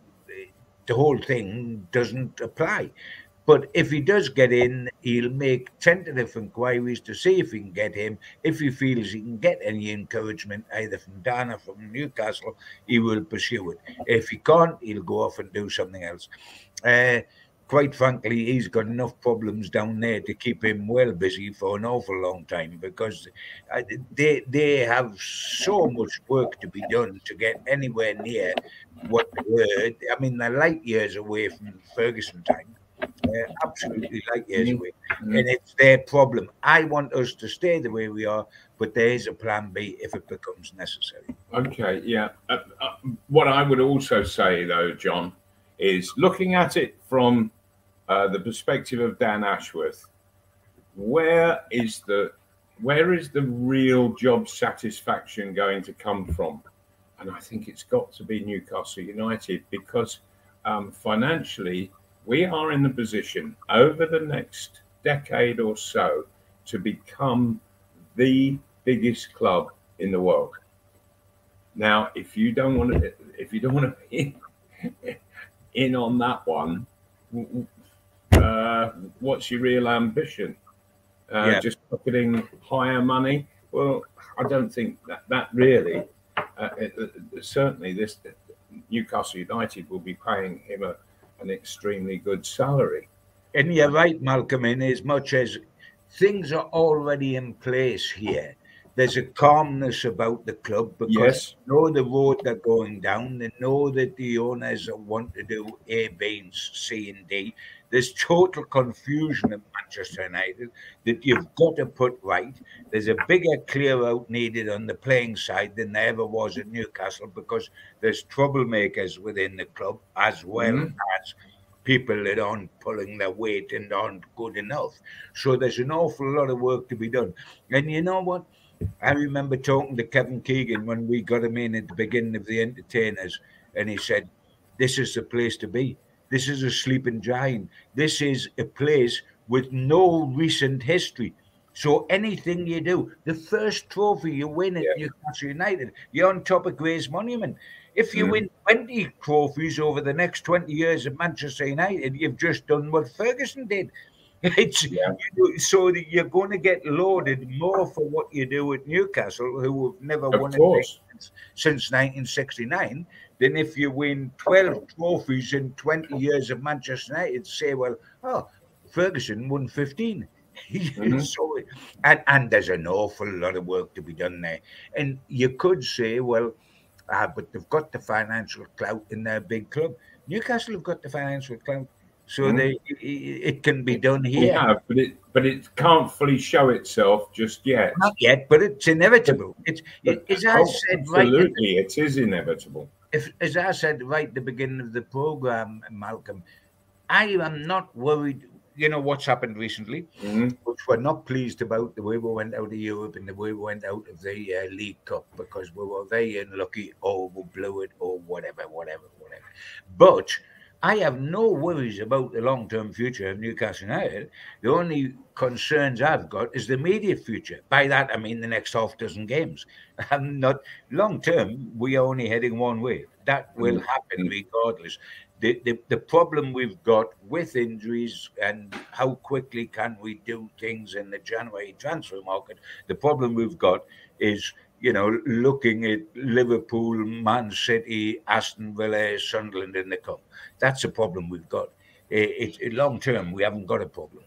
the whole thing doesn't apply. But if he does get in, he'll make tentative inquiries to see if he can get him. If he feels he can get any encouragement, either from Dan or from Newcastle, he will pursue it. If he can't, he'll go off and do something else. Uh, quite frankly, he's got enough problems down there to keep him well busy for an awful long time because uh, they they have so much work to be done to get anywhere near what they were. I mean, they're light years away from Ferguson time uh, absolutely like years away. Mm-hmm. And it's their problem. I want us to stay the way we are, but there is a plan B if it becomes necessary. Okay, yeah. Uh, uh, what I would also say, though, John, is looking at it from uh, the perspective of Dan Ashworth, where is the where is the real job satisfaction going to come from? And I think it's got to be Newcastle United because um, financially we are in the position over the next decade or so to become the biggest club in the world. Now, if you don't want to, if you don't want to be in on that one, uh, what's your real ambition? Uh, yeah. Just pocketing higher money? Well, I don't think that that really. Uh, it, certainly, this Newcastle United will be paying him a an extremely good salary. And you're right, Malcolm, in as much as things are already in place here. There's a calmness about the club because yes. they know the road they're going down. They know that the owners want to do A, B, C, and D. There's total confusion at Manchester United that you've got to put right. There's a bigger clear out needed on the playing side than there ever was at Newcastle because there's troublemakers within the club as well mm-hmm. as people that aren't pulling their weight and aren't good enough. So there's an awful lot of work to be done. And you know what? I remember talking to Kevin Keegan when we got him in at the beginning of the entertainers, and he said, This is the place to be. This is a sleeping giant. This is a place with no recent history. So anything you do, the first trophy you win at Yeah. Newcastle United, you're on top of Grey's Monument. If you Mm. win 20 trophies over the next 20 years at Manchester United, you've just done what Ferguson did. It's Yeah. you- so you're going to get loaded more for what you do at Newcastle, who have never Of won course. since, since 1969, than if you win 12 trophies in 20 years of Manchester United. Say, well, oh, Ferguson won 15. Mhm. so, and, and there's an awful lot of work to be done there. And you could say, well, ah, but they've got the financial clout in their big club. Newcastle have got the financial clout, so Mhm. they it, it can be done here. have, but it but it can't fully show itself just yet. Not yet, but it's inevitable. It's it, as I Oh, said right. absolutely, it is inevitable. if, as I said right at the beginning of the program, Malcolm, I am not worried. You know what's happened recently, Mhm. which we're not pleased about the way we went out of Europe and the way we went out of the uh, League Cup because we were very unlucky or we blew it or whatever, whatever, whatever. But I have no worries about the long term future of Newcastle United. The only concerns I've got is the immediate future. By that, I mean the next half dozen games. I'm not long term, we are only heading one way. That will mm. happen mm. regardless. The, the, the problem we've got with injuries and how quickly can we do things in the January transfer market, the problem we've got is you know, looking at Liverpool, Man City, Aston Villa, Sunderland in the cup. That's a problem we've got. It, it, long term, we haven't got a problem.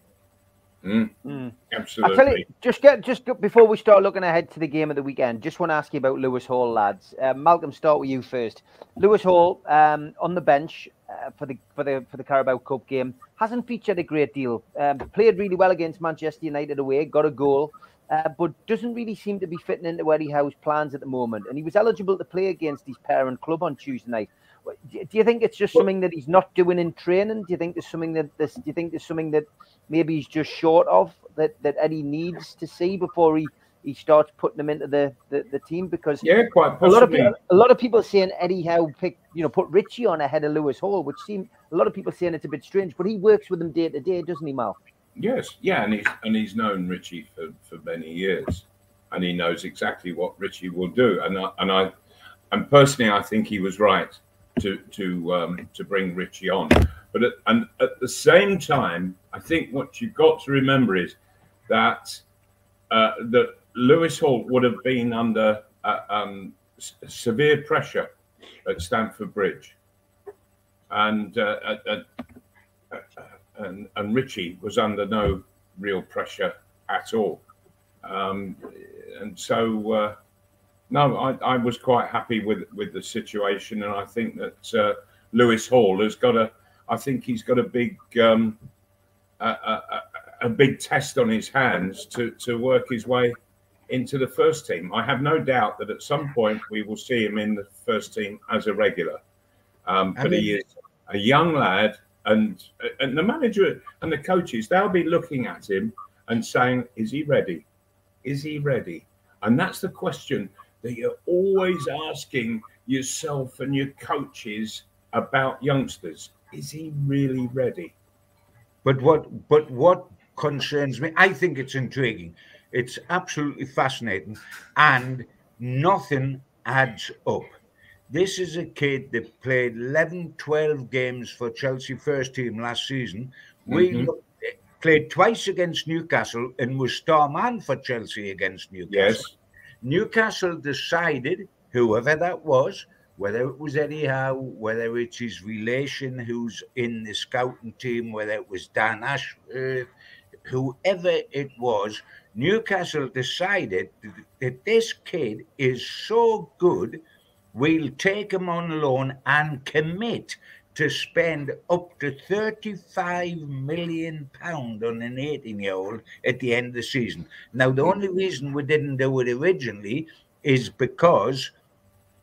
Mm, Mm. I absolutely. tell you, just get just before we start looking ahead to the game of the weekend, just want to ask you about Lewis Hall, lads. Uh, Malcolm, start with you first. Lewis Hall um, on the bench uh, for the for the for the Carabao Cup game hasn't featured a great deal. Um, played really well against Manchester United away, got a goal, uh, but doesn't really seem to be fitting into Eddie Howe's plans at the moment. And he was eligible to play against his parent club on Tuesday night. Do you think it's just something that he's not doing in training? Do you think there's something that this? Do you think there's something that maybe he's just short of that that Eddie needs to see before he he starts putting them into the the, the team? Because yeah, quite a lot of people, a lot of people saying Eddie Howe picked you know put Richie on ahead of Lewis Hall, which seem a lot of people saying it's a bit strange, but he works with them day to day, doesn't he, Mal? Yes, yeah, and he's and he's known Richie for, for many years, and he knows exactly what Richie will do. And I, and I, and personally, I think he was right to to um, to bring Richie on. But at, and at the same time, I think what you've got to remember is that uh, that Lewis Hall would have been under uh, um, severe pressure at Stamford Bridge, and uh, at, at, and, and Richie was under no real pressure at all. Um, and so, uh, no, I, I was quite happy with with the situation, and I think that uh, Lewis Hall has got a. I think he's got a big um, a, a, a- big test on his hands to to work his way into the first team. I have no doubt that at some point we will see him in the first team as a regular. Um, I but he is a young lad, and and the manager and the coaches they'll be looking at him and saying, "Is he ready? Is he ready?" And that's the question that you're always asking yourself and your coaches about youngsters. Is he really ready? But what but what concerns me, I think it's intriguing. It's absolutely fascinating, and nothing adds up. This is a kid that played 11, 12 games for Chelsea first team last season. We Mhm. looked- played twice against Newcastle and was star man for Chelsea against Newcastle. Yes. Newcastle decided, whoever that was, whether it was Eddie Howe, whether it's his relation who's in the scouting team, whether it was Dan Ashworth, whoever it was, Newcastle decided that this kid is so good, we'll take him on loan and commit to spend up to 35 million pound on an 18 year old at the end of the season. Now, the only reason we didn't do it originally is because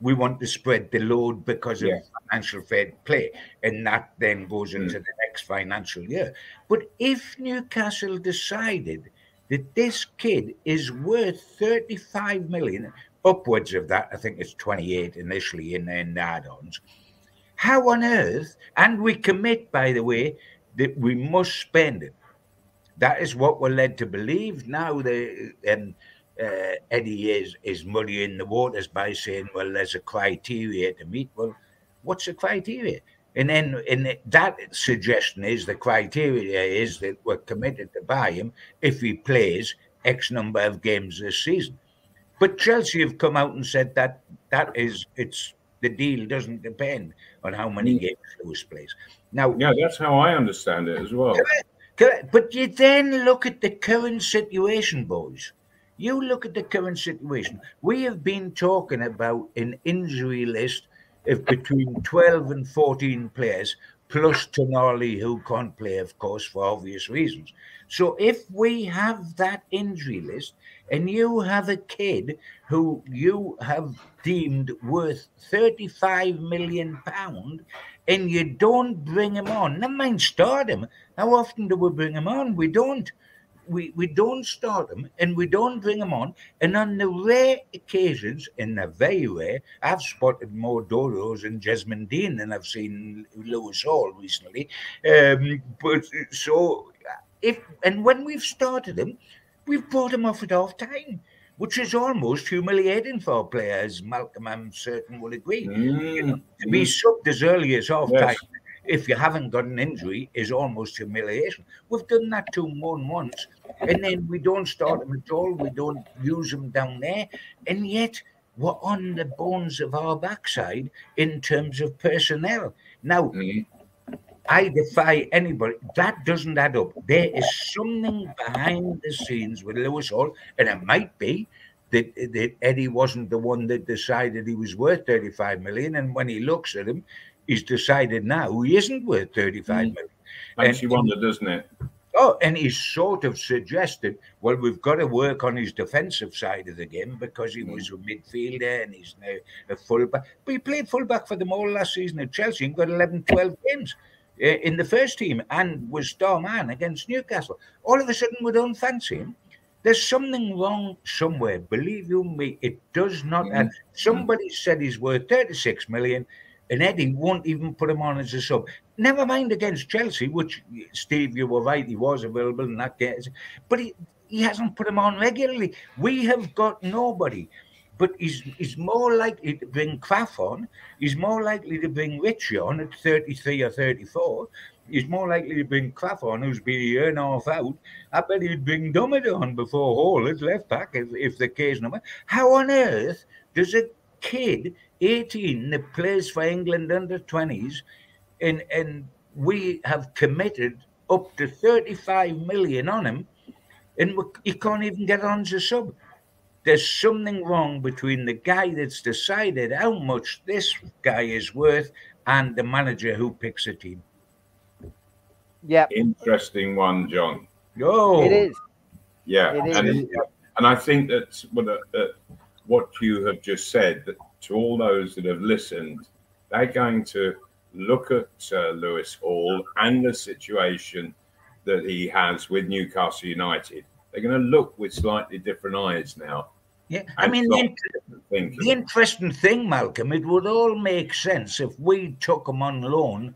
we want to spread the load because of financial fair play, and that then goes into mm. the next financial year. But if Newcastle decided that this kid is worth 35 million, upwards of that, I think it's 28 initially in, in add-ons. How on earth, and we commit, by the way, that we must spend it. That is what we're led to believe. Now the um, uh, Eddie is is muddying the waters by saying, "Well, there's a criteria to meet." Well, what's the criteria? And then, and that suggestion is the criteria is that we're committed to buy him if he plays X number of games this season. But Chelsea have come out and said that that is it's the deal doesn't depend on how many mm. games Lewis plays. Now, Yeah, that's how I understand it as well. Correct, correct. But you then look at the current situation, boys. You look at the current situation. We have been talking about an injury list of between 12 and 14 players, plus Tonali, who can't play, of course, for obvious reasons. So if we have that injury list and you have a kid who you have deemed worth 35 million pound and you don't bring him on, never mind start him. How often do we bring him on? We don't. We, we don't start him and we don't bring him on. And on the rare occasions, and they're very rare, I've spotted more Doros and James Dean than I've seen Lewis Hall recently. Um, but so if and when we've started him, we've brought him off at half time, which is almost humiliating for our players. Malcolm, I'm certain, will agree. You know, to be subbed as early as half time, Yes. if you haven't got an injury, is almost humiliation. We've done that to Mon once, and then we don't start him at all. We don't use him down there, and yet we're on the bones of our backside in terms of personnel. Now, Mhm. I defy anybody. That doesn't add up. There is something behind the scenes with Lewis Hall, and it might be that, that Eddie wasn't the one that decided he was worth 35 million. And when he looks at him, he's decided now he isn't worth 35 mm. million. Makes And- you wonder, doesn't it? Oh, and he's sort of suggested, well, we've got to work on his defensive side of the game because he mm. was a midfielder and he's now a fullback. But he played fullback for them all last season at Chelsea and got 11, 12 games in the first team and was star man against Newcastle. All of a sudden, we don't fancy him. There's something wrong somewhere. Believe you me, it does not. Mhm. add. Somebody said he's worth 36 million, and Eddie won't even put him on as a sub. Never mind against Chelsea, which Steve, you were right, he was available in that case, but he, he hasn't put him on regularly. We have got nobody. But he's, he's more likely to bring Krafth on. He's more likely to bring Richie on at 33 or 34. He's more likely to bring Krafth on, who's been a year and a half out. I bet he'd bring Dummett on before Hall at left back if, if the case number. How on earth does a kid 18 that plays for England under 20s and and we have committed up to 35 million on him and we, he can't even get on as a sub. There's something wrong between the guy that's decided how much this guy is worth and the manager who picks a team. Yeah, Interesting one, John. Oh, it is. Yeah, It is. and and I think that what what you have just said. That to all those that have listened, they're going to look at uh, Lewis Hall and the situation that he has with Newcastle United. They're going to look with slightly different eyes now. Yeah, I mean, the, slightly int- different thinking. the interesting thing, Malcolm, it would all make sense if we took him on loan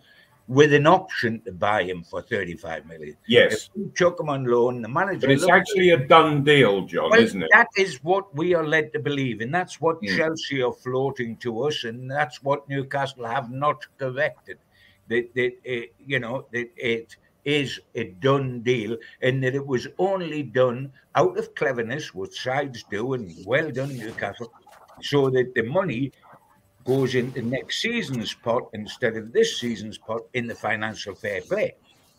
with an option to buy him for 35 million. yes, If we took him on loan, the manager. but it's actually a done deal, John, Well, isn't it? That is what we are led to believe, and that's what Mm. Chelsea are floating to us, and that's what Newcastle have not corrected. That, that uh, you know that it is a done deal, and that it was only done out of cleverness, what sides do, and well done Newcastle, so that the money goes into next season's pot instead of this season's pot in the financial fair play.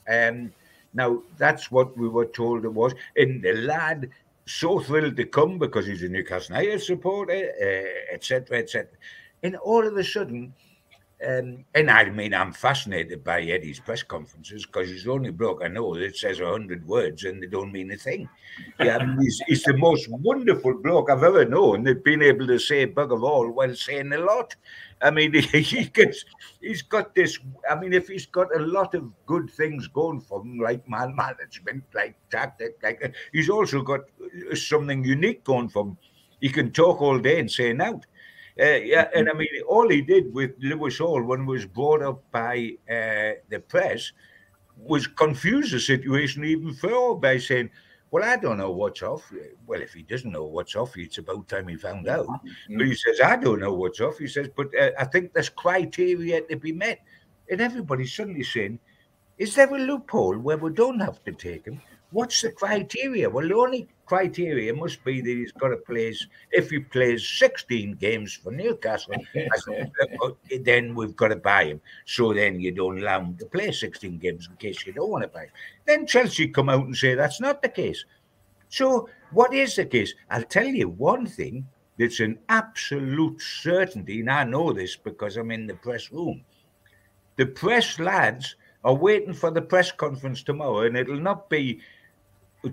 Um, now that's what we were told it was, and the lad so thrilled to come because he's a Newcastle United supporter, uh, etc., etc. And all of a sudden, um, and I mean, I'm fascinated by Eddie's press conferences because he's only bloke I know that says a hundred words and they don't mean a thing. Yeah, I mean, he's, he's the most wonderful bloke I've ever known that been able to say bug of all while saying a lot. I mean, he gets, he's got this. I mean, if he's got a lot of good things going for him, like man management, like tactic, like uh, he's also got uh, something unique going for him. He can talk all day and say out. Uh, yeah, and I mean, all he did with Lewis Hall when he was brought up by uh, the press was confuse the situation even further by saying, well, I don't know what's off. Well, if he doesn't know what's off, it's about time he found out. Mm-hmm. But he says, I don't know what's off. He says, but uh, I think there's criteria to be met. And everybody's suddenly saying, is there a loophole where we don't have to take him? What's the criteria? Well, the only criteria must be that he's got to play, if he plays 16 games for Newcastle, then we've got to buy him. So then you don't allow him to play 16 games in case you don't want to buy him. Then Chelsea come out and say that's not the case. So what is the case? I'll tell you one thing that's an absolute certainty, and I know this because I'm in the press room. The press lads are waiting for the press conference tomorrow, and it'll not be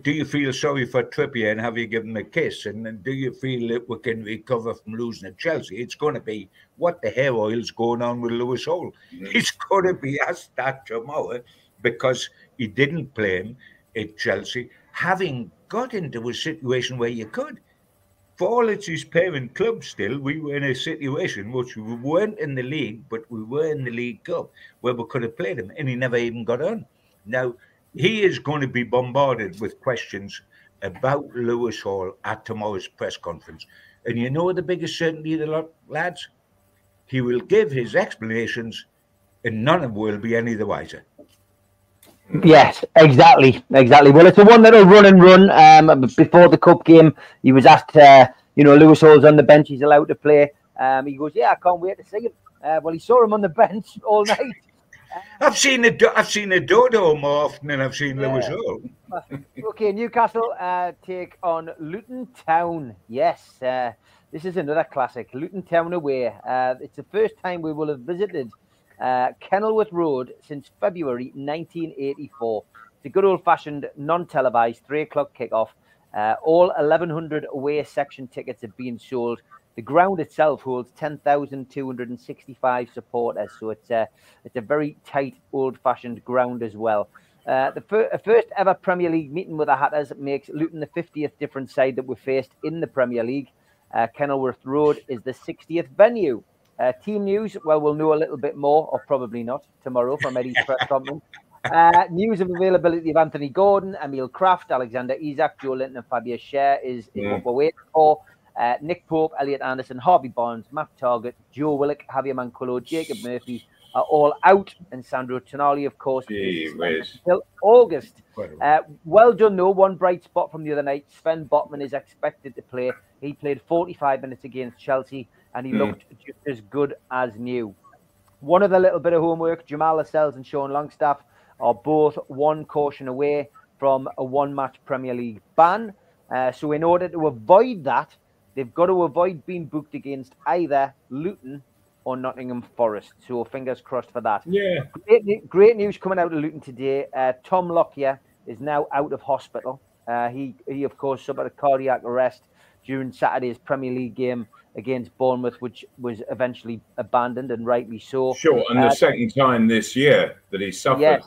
do you feel sorry for Trippier and have you given him a kiss? And do you feel that we can recover from losing at Chelsea? It's going to be what the hair oil's going on with Lewis Hall. Mm. It's going to be asked that tomorrow because he didn't play him at Chelsea, having got into a situation where you could. For all it's his parent club still, we were in a situation which we weren't in the league, but we were in the League Cup where we could have played him, and he never even got on. Now, he is going to be bombarded with questions about Lewis Hall at tomorrow's press conference. And you know the biggest certainty of the lot, lads? He will give his explanations, and none of them will be any the wiser. Yes, exactly, exactly. Well, it's a one that'll run and run. Um, before the cup game, he was asked, uh, you know, Lewis Hall's on the bench. He's allowed to play. Um, he goes, "Yeah, I can't wait to see him." Uh, well, he saw him on the bench all night. I've seen the I've seen a dodo more often than I've seen Lewis Hall. okay, Newcastle uh, take on Luton Town. Yes, uh, this is another classic. Luton Town away. Uh, it's the first time we will have visited uh, Kenilworth Road since February 1984. It's a good old-fashioned, non-televised three o'clock kickoff. Uh, all 1,100 away section tickets have been sold. The ground itself holds 10,265 supporters, so it's a it's a very tight, old-fashioned ground as well. Uh, the fir- first ever Premier League meeting with the Hatters makes Luton the 50th different side that we faced in the Premier League. Uh, Kenilworth Road is the 60th venue. Uh, team news, well, we'll know a little bit more, or probably not, tomorrow from Eddie's press conference. Uh, news of availability of Anthony Gordon, Emil Krafth, Alexander Isak, Joelinton, and Fabio Schär is, is what we're waiting for. Uh, Nick Pope, Elliot Anderson, Harvey Barnes, Matt Targett, Joe Willock, Javier Manquillo, Jacob Murphy are all out, and Sandro Tonali, of course, Gee is whiz. until August. Uh, well done, though. One bright spot from the other night. Sven Botman is expected to play. He played 45 minutes against Chelsea, and he Mm. looked just as good as new. One other little bit of homework: Jamal Lascelles and Sean Longstaff are both one caution away from a one-match Premier League ban. Uh, so, in order to avoid that, they've got to avoid being booked against either Luton or Nottingham Forest. So, fingers crossed for that. Yeah. Great, great news coming out of Luton today. Uh, Tom Lockyer is now out of hospital. Uh, he, he, of course, suffered a cardiac arrest during Saturday's Premier League game against Bournemouth, which was eventually abandoned and rightly so. Sure. And the Uh, second time this year that he suffered. Yes,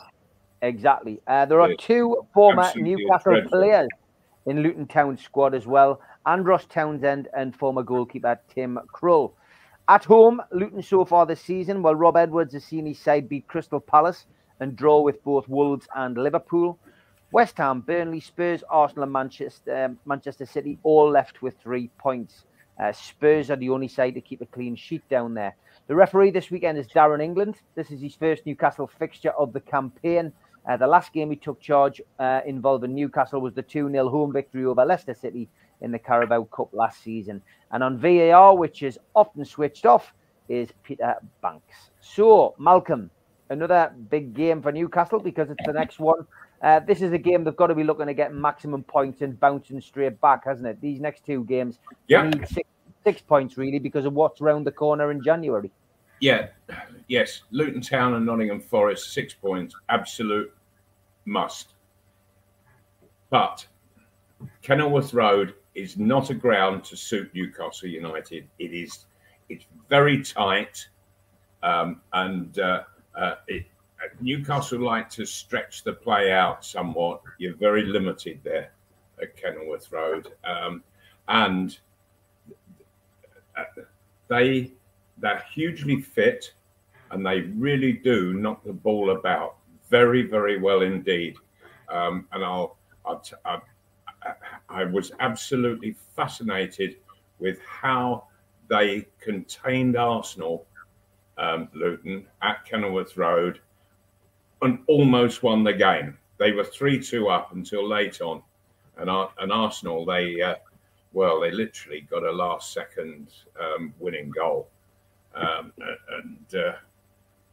exactly. Uh, there are two former Newcastle dreadful. players in Luton Town squad as well. Andros Townsend and former goalkeeper Tim Krul. At home, Luton so far this season, while Rob Edwards has seen his side beat Crystal Palace and draw with both Wolves and Liverpool. West Ham, Burnley, Spurs, Arsenal, and Manchester, um, Manchester City all left with three points. Uh, Spurs are the only side to keep a clean sheet down there. The referee this weekend is Darren England. This is his first Newcastle fixture of the campaign. Uh, the last game he took charge uh, involving Newcastle was the 2 0 home victory over Leicester City in the Carabao Cup last season. And on VAR, which is often switched off, is Peter Banks. So, Malcolm, another big game for Newcastle because it's the next one. Uh, this is a game they've got to be looking to get maximum points and bouncing straight back, hasn't it? These next two games Yeah. need six, six points really because of what's round the corner in January. Yeah, yes. Luton Town and Nottingham Forest, six points, absolute must. But Kenilworth Road is not a ground to suit Newcastle United. It is, it's very tight, um, and uh, uh, it, Newcastle like to stretch the play out somewhat. You're very limited there at Kenilworth Road, um, and uh, they they're hugely fit and they really do knock the ball about very, very well indeed. Um, and I'll, I'll t- I, I was absolutely fascinated with how they contained Arsenal, um, Luton, at Kenilworth Road and almost won the game. They were 3 2 up until late on. And, and Arsenal, they, uh, well, they literally got a last second um, winning goal. Um, and, uh,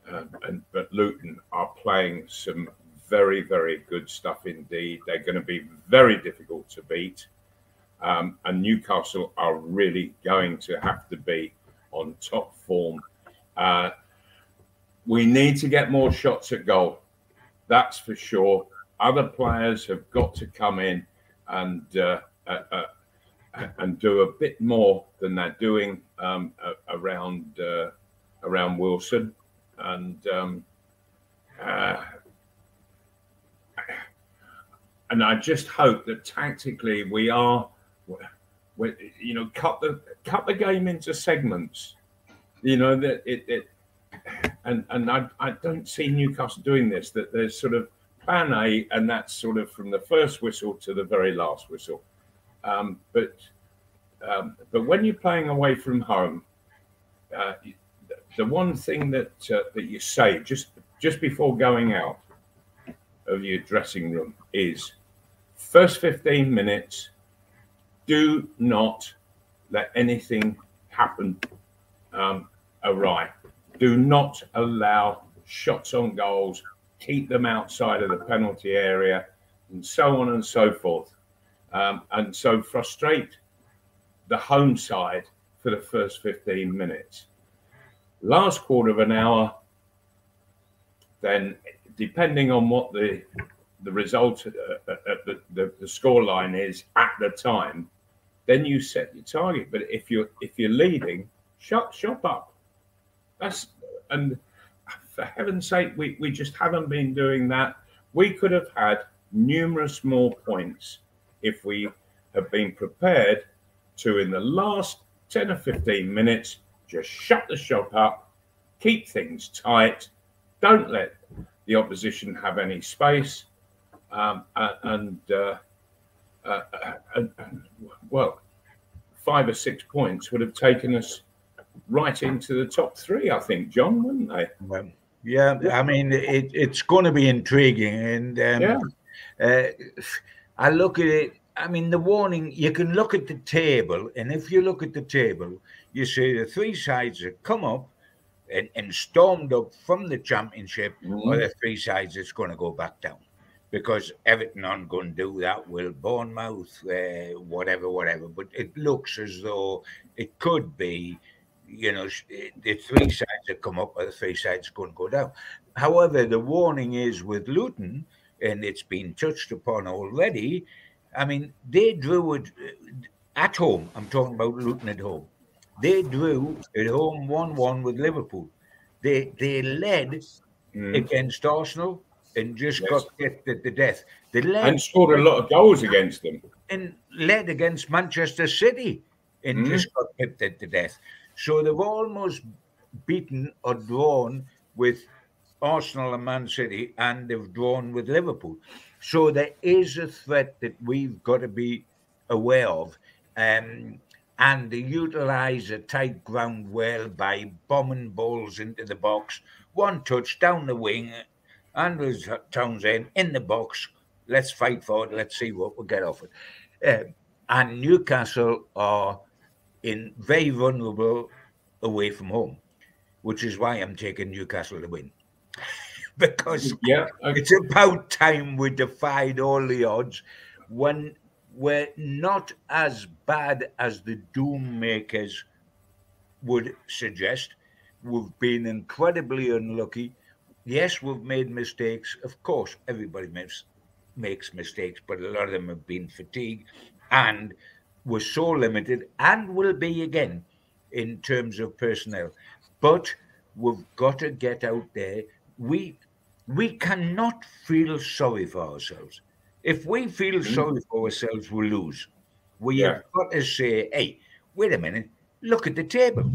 um, and but Luton are playing some very, very good stuff indeed. They're going to be very difficult to beat. Um, and Newcastle are really going to have to be on top form. Uh, we need to get more shots at goal. That's for sure. Other players have got to come in and uh, uh, uh and do a bit more than they're doing um, around uh, around Wilson. And um, uh, and I just hope that tactically we are, we, you know, cut the cut the game into segments. You know that it, it and and I, I don't see Newcastle doing this. That there's sort of plan A, and that's sort of from the first whistle to the very last whistle. Um, but um, but when you're playing away from home, uh, the one thing that uh, that you say just just before going out of your dressing room is first 15 minutes do not let anything happen um, awry. Do not allow shots on goals keep them outside of the penalty area and so on and so forth. Um, and so frustrate the home side for the first 15 minutes. Last quarter of an hour, then depending on what the the result uh, uh, uh, the, the, the score line is at the time, then you set your target. But if you're if you're leading, shut shop up. That's and for heaven's sake, we, we just haven't been doing that. We could have had numerous more points if we have been prepared to in the last 10 or 15 minutes just shut the shop up, keep things tight, don't let the opposition have any space, um, and, uh, uh, and, well, five or six points would have taken us right into the top three, I think, John, wouldn't they? Well, yeah, I mean, it, it's going to be intriguing, and um, yeah. Uh, I look at it. I mean, the warning. You can look at the table, and if you look at the table, you see the three sides that come up and, and stormed up from the championship, mm-hmm. or the three sides that's going to go back down. Because Everton aren't going to do that. Will Bournemouth, uh, whatever, whatever. But it looks as though it could be, you know, the three sides that come up, or the three sides going to go down. However, the warning is with Luton, and it's been touched upon already. I mean, they drew it uh, at home. I'm talking about Luton at home. They drew at home 1 1 with Liverpool. They they led mm. against Arsenal and just yes. got hit to death. They led and scored a lot of goals against them. And led against Manchester City and mm. just got hit to death. So they've almost beaten or drawn with Arsenal and Man City, and they've drawn with Liverpool. So there is a threat that we've got to be aware of. Um, and they utilise a tight ground well by bombing balls into the box. One touch down the wing, Andros Townsend in the box. Let's fight for it. Let's see what we get off it. Uh, and Newcastle are in very vulnerable away from home, which is why I'm taking Newcastle to win. because yeah, okay. it's about time we defied all the odds. when we're not as bad as the doom makers would suggest. We've been incredibly unlucky. Yes, we've made mistakes. Of course, everybody makes makes mistakes, but a lot of them have been fatigue and we're so limited and will be again in terms of personnel. But we've got to get out there. We we cannot feel sorry for ourselves. If we feel mm-hmm. sorry for ourselves, we lose. We yeah. have got to say, hey, wait a minute, look at the table.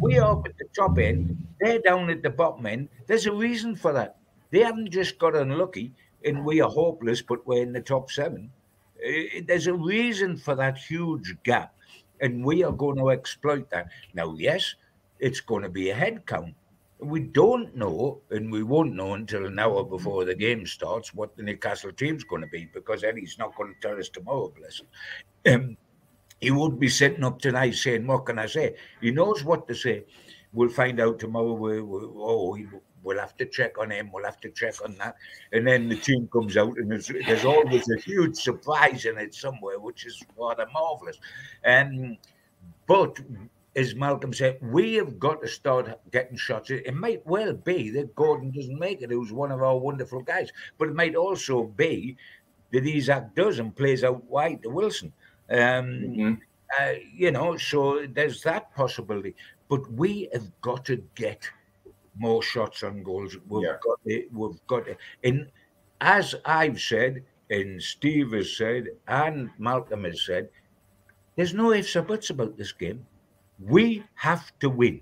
We are up at the top end, they're down at the bottom end. There's a reason for that. They haven't just got unlucky and we are hopeless, but we're in the top seven. Uh, there's a reason for that huge gap, and we are going to exploit that. Now, yes, it's going to be a head count. We don't know, and we won't know until an hour before the game starts what the Newcastle team's going to be because Eddie's not going to tell us tomorrow, bless him. Um, he would be sitting up tonight saying, What can I say? He knows what to say. We'll find out tomorrow. We, we, oh, we'll have to check on him. We'll have to check on that. And then the team comes out, and there's, there's always a huge surprise in it somewhere, which is rather marvelous. And but as Malcolm said, we have got to start getting shots. It might well be that Gordon doesn't make it, who's one of our wonderful guys, but it might also be that Isak does and plays out wide to Wilson. Um, mm-hmm. uh, you know, so there's that possibility. But we have got to get more shots on goals. We've yeah. got it. We've got it. And as I've said, and Steve has said, and Malcolm has said, there's no ifs or buts about this game. We have to win.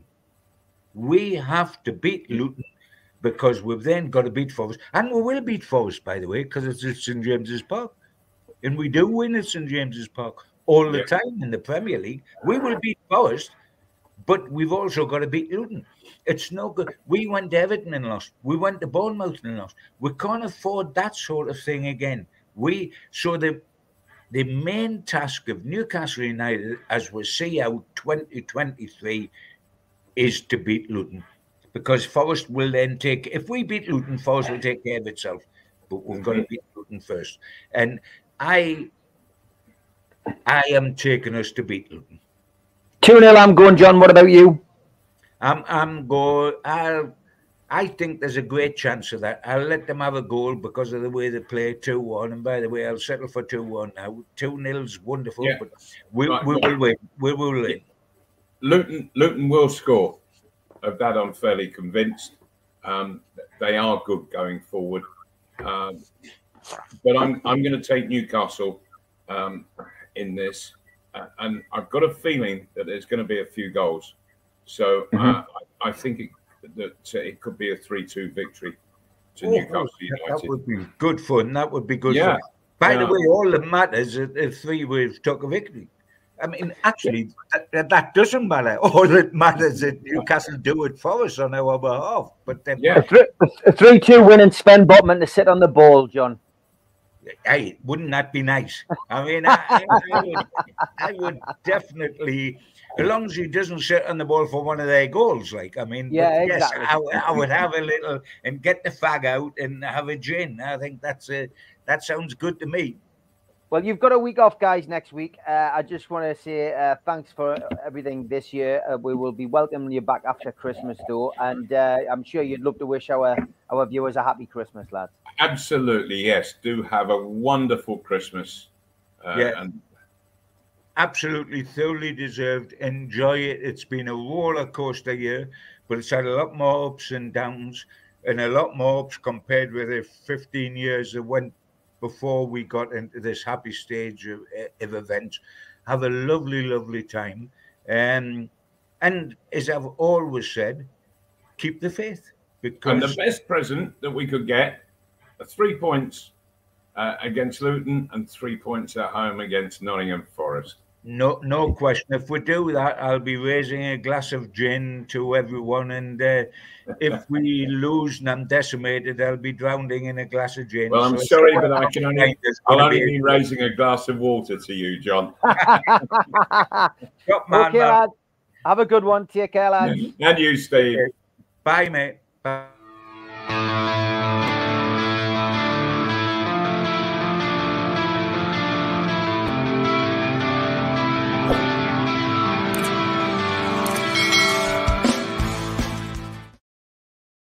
We have to beat Luton because we've then got to beat Forest. And we will beat Forest, by the way, because it's at St James's Park. And we do win at St James's Park all the yeah. time in the Premier League. We will beat Forest, but we've also got to beat Luton. It's no good. We went to Everton and lost. We went to Bournemouth and lost. We can't afford that sort of thing again. We so the the main task of Newcastle United, as we see out 2023, is to beat Luton. Because Forest will then take, if we beat Luton, Forest will take care of itself. But we've got to mm-hmm. beat Luton first. And I I am taking us to beat Luton. 2 0, I'm going, John. What about you? I'm I'm going. I'll I think there's a great chance of that. I'll let them have a goal because of the way they play 2 1. And by the way, I'll settle for 2 1 now. 2 nil's wonderful, yeah. but we, right. we will win. We will win. Luton, Luton will score. Of that, I'm fairly convinced. Um, they are good going forward. Um, but I'm, I'm going to take Newcastle um, in this. Uh, and I've got a feeling that there's going to be a few goals. So uh, mm-hmm. I, I think it that uh, it could be a 3 2 victory to oh, Newcastle United. That would be good fun. That would be good yeah. fun. By yeah. the way, all that matters is if three waves took a victory. I mean, actually, that, that, doesn't matter. All that matters is Newcastle do it for us on our behalf. But then, yeah, a 3 2 win and spend Botman to sit on the ball, John. Hey, wouldn't that be nice? I mean, I, I, would, I would definitely as long as he doesn't sit on the ball for one of their goals. Like, I mean, yeah, exactly. yes, I, I, would have a little and get the fag out and have a gin. I think that's a that sounds good to me. Well, you've got a week off, guys, next week. Uh, I just want to say uh, thanks for everything this year. Uh, we will be welcoming you back after Christmas, though, and uh, I'm sure you'd love to wish our our viewers a happy Christmas, lads. Absolutely, yes. Do have a wonderful Christmas. Uh, yeah. And absolutely thoroughly deserved. Enjoy it. It's been a roller coaster year, but it's had a lot more ups and downs, and a lot more ups compared with the 15 years that went before we got into this happy stage of, of events. Have a lovely, lovely time. Um, and as I've always said, keep the faith. Because and the best present that we could get are three points uh, against Luton and three points at home against Nottingham Forest. No, no question. If we do that, I'll be raising a glass of gin to everyone, and uh, if we lose and I'm decimated, I'll be drowning in a glass of gin. Well, I'm so sorry, but I can only I'll only be raising a glass of water to you, John. man, okay, lad. Have a good one. Take care, lad. And you, Steve. Bye, mate. Bye.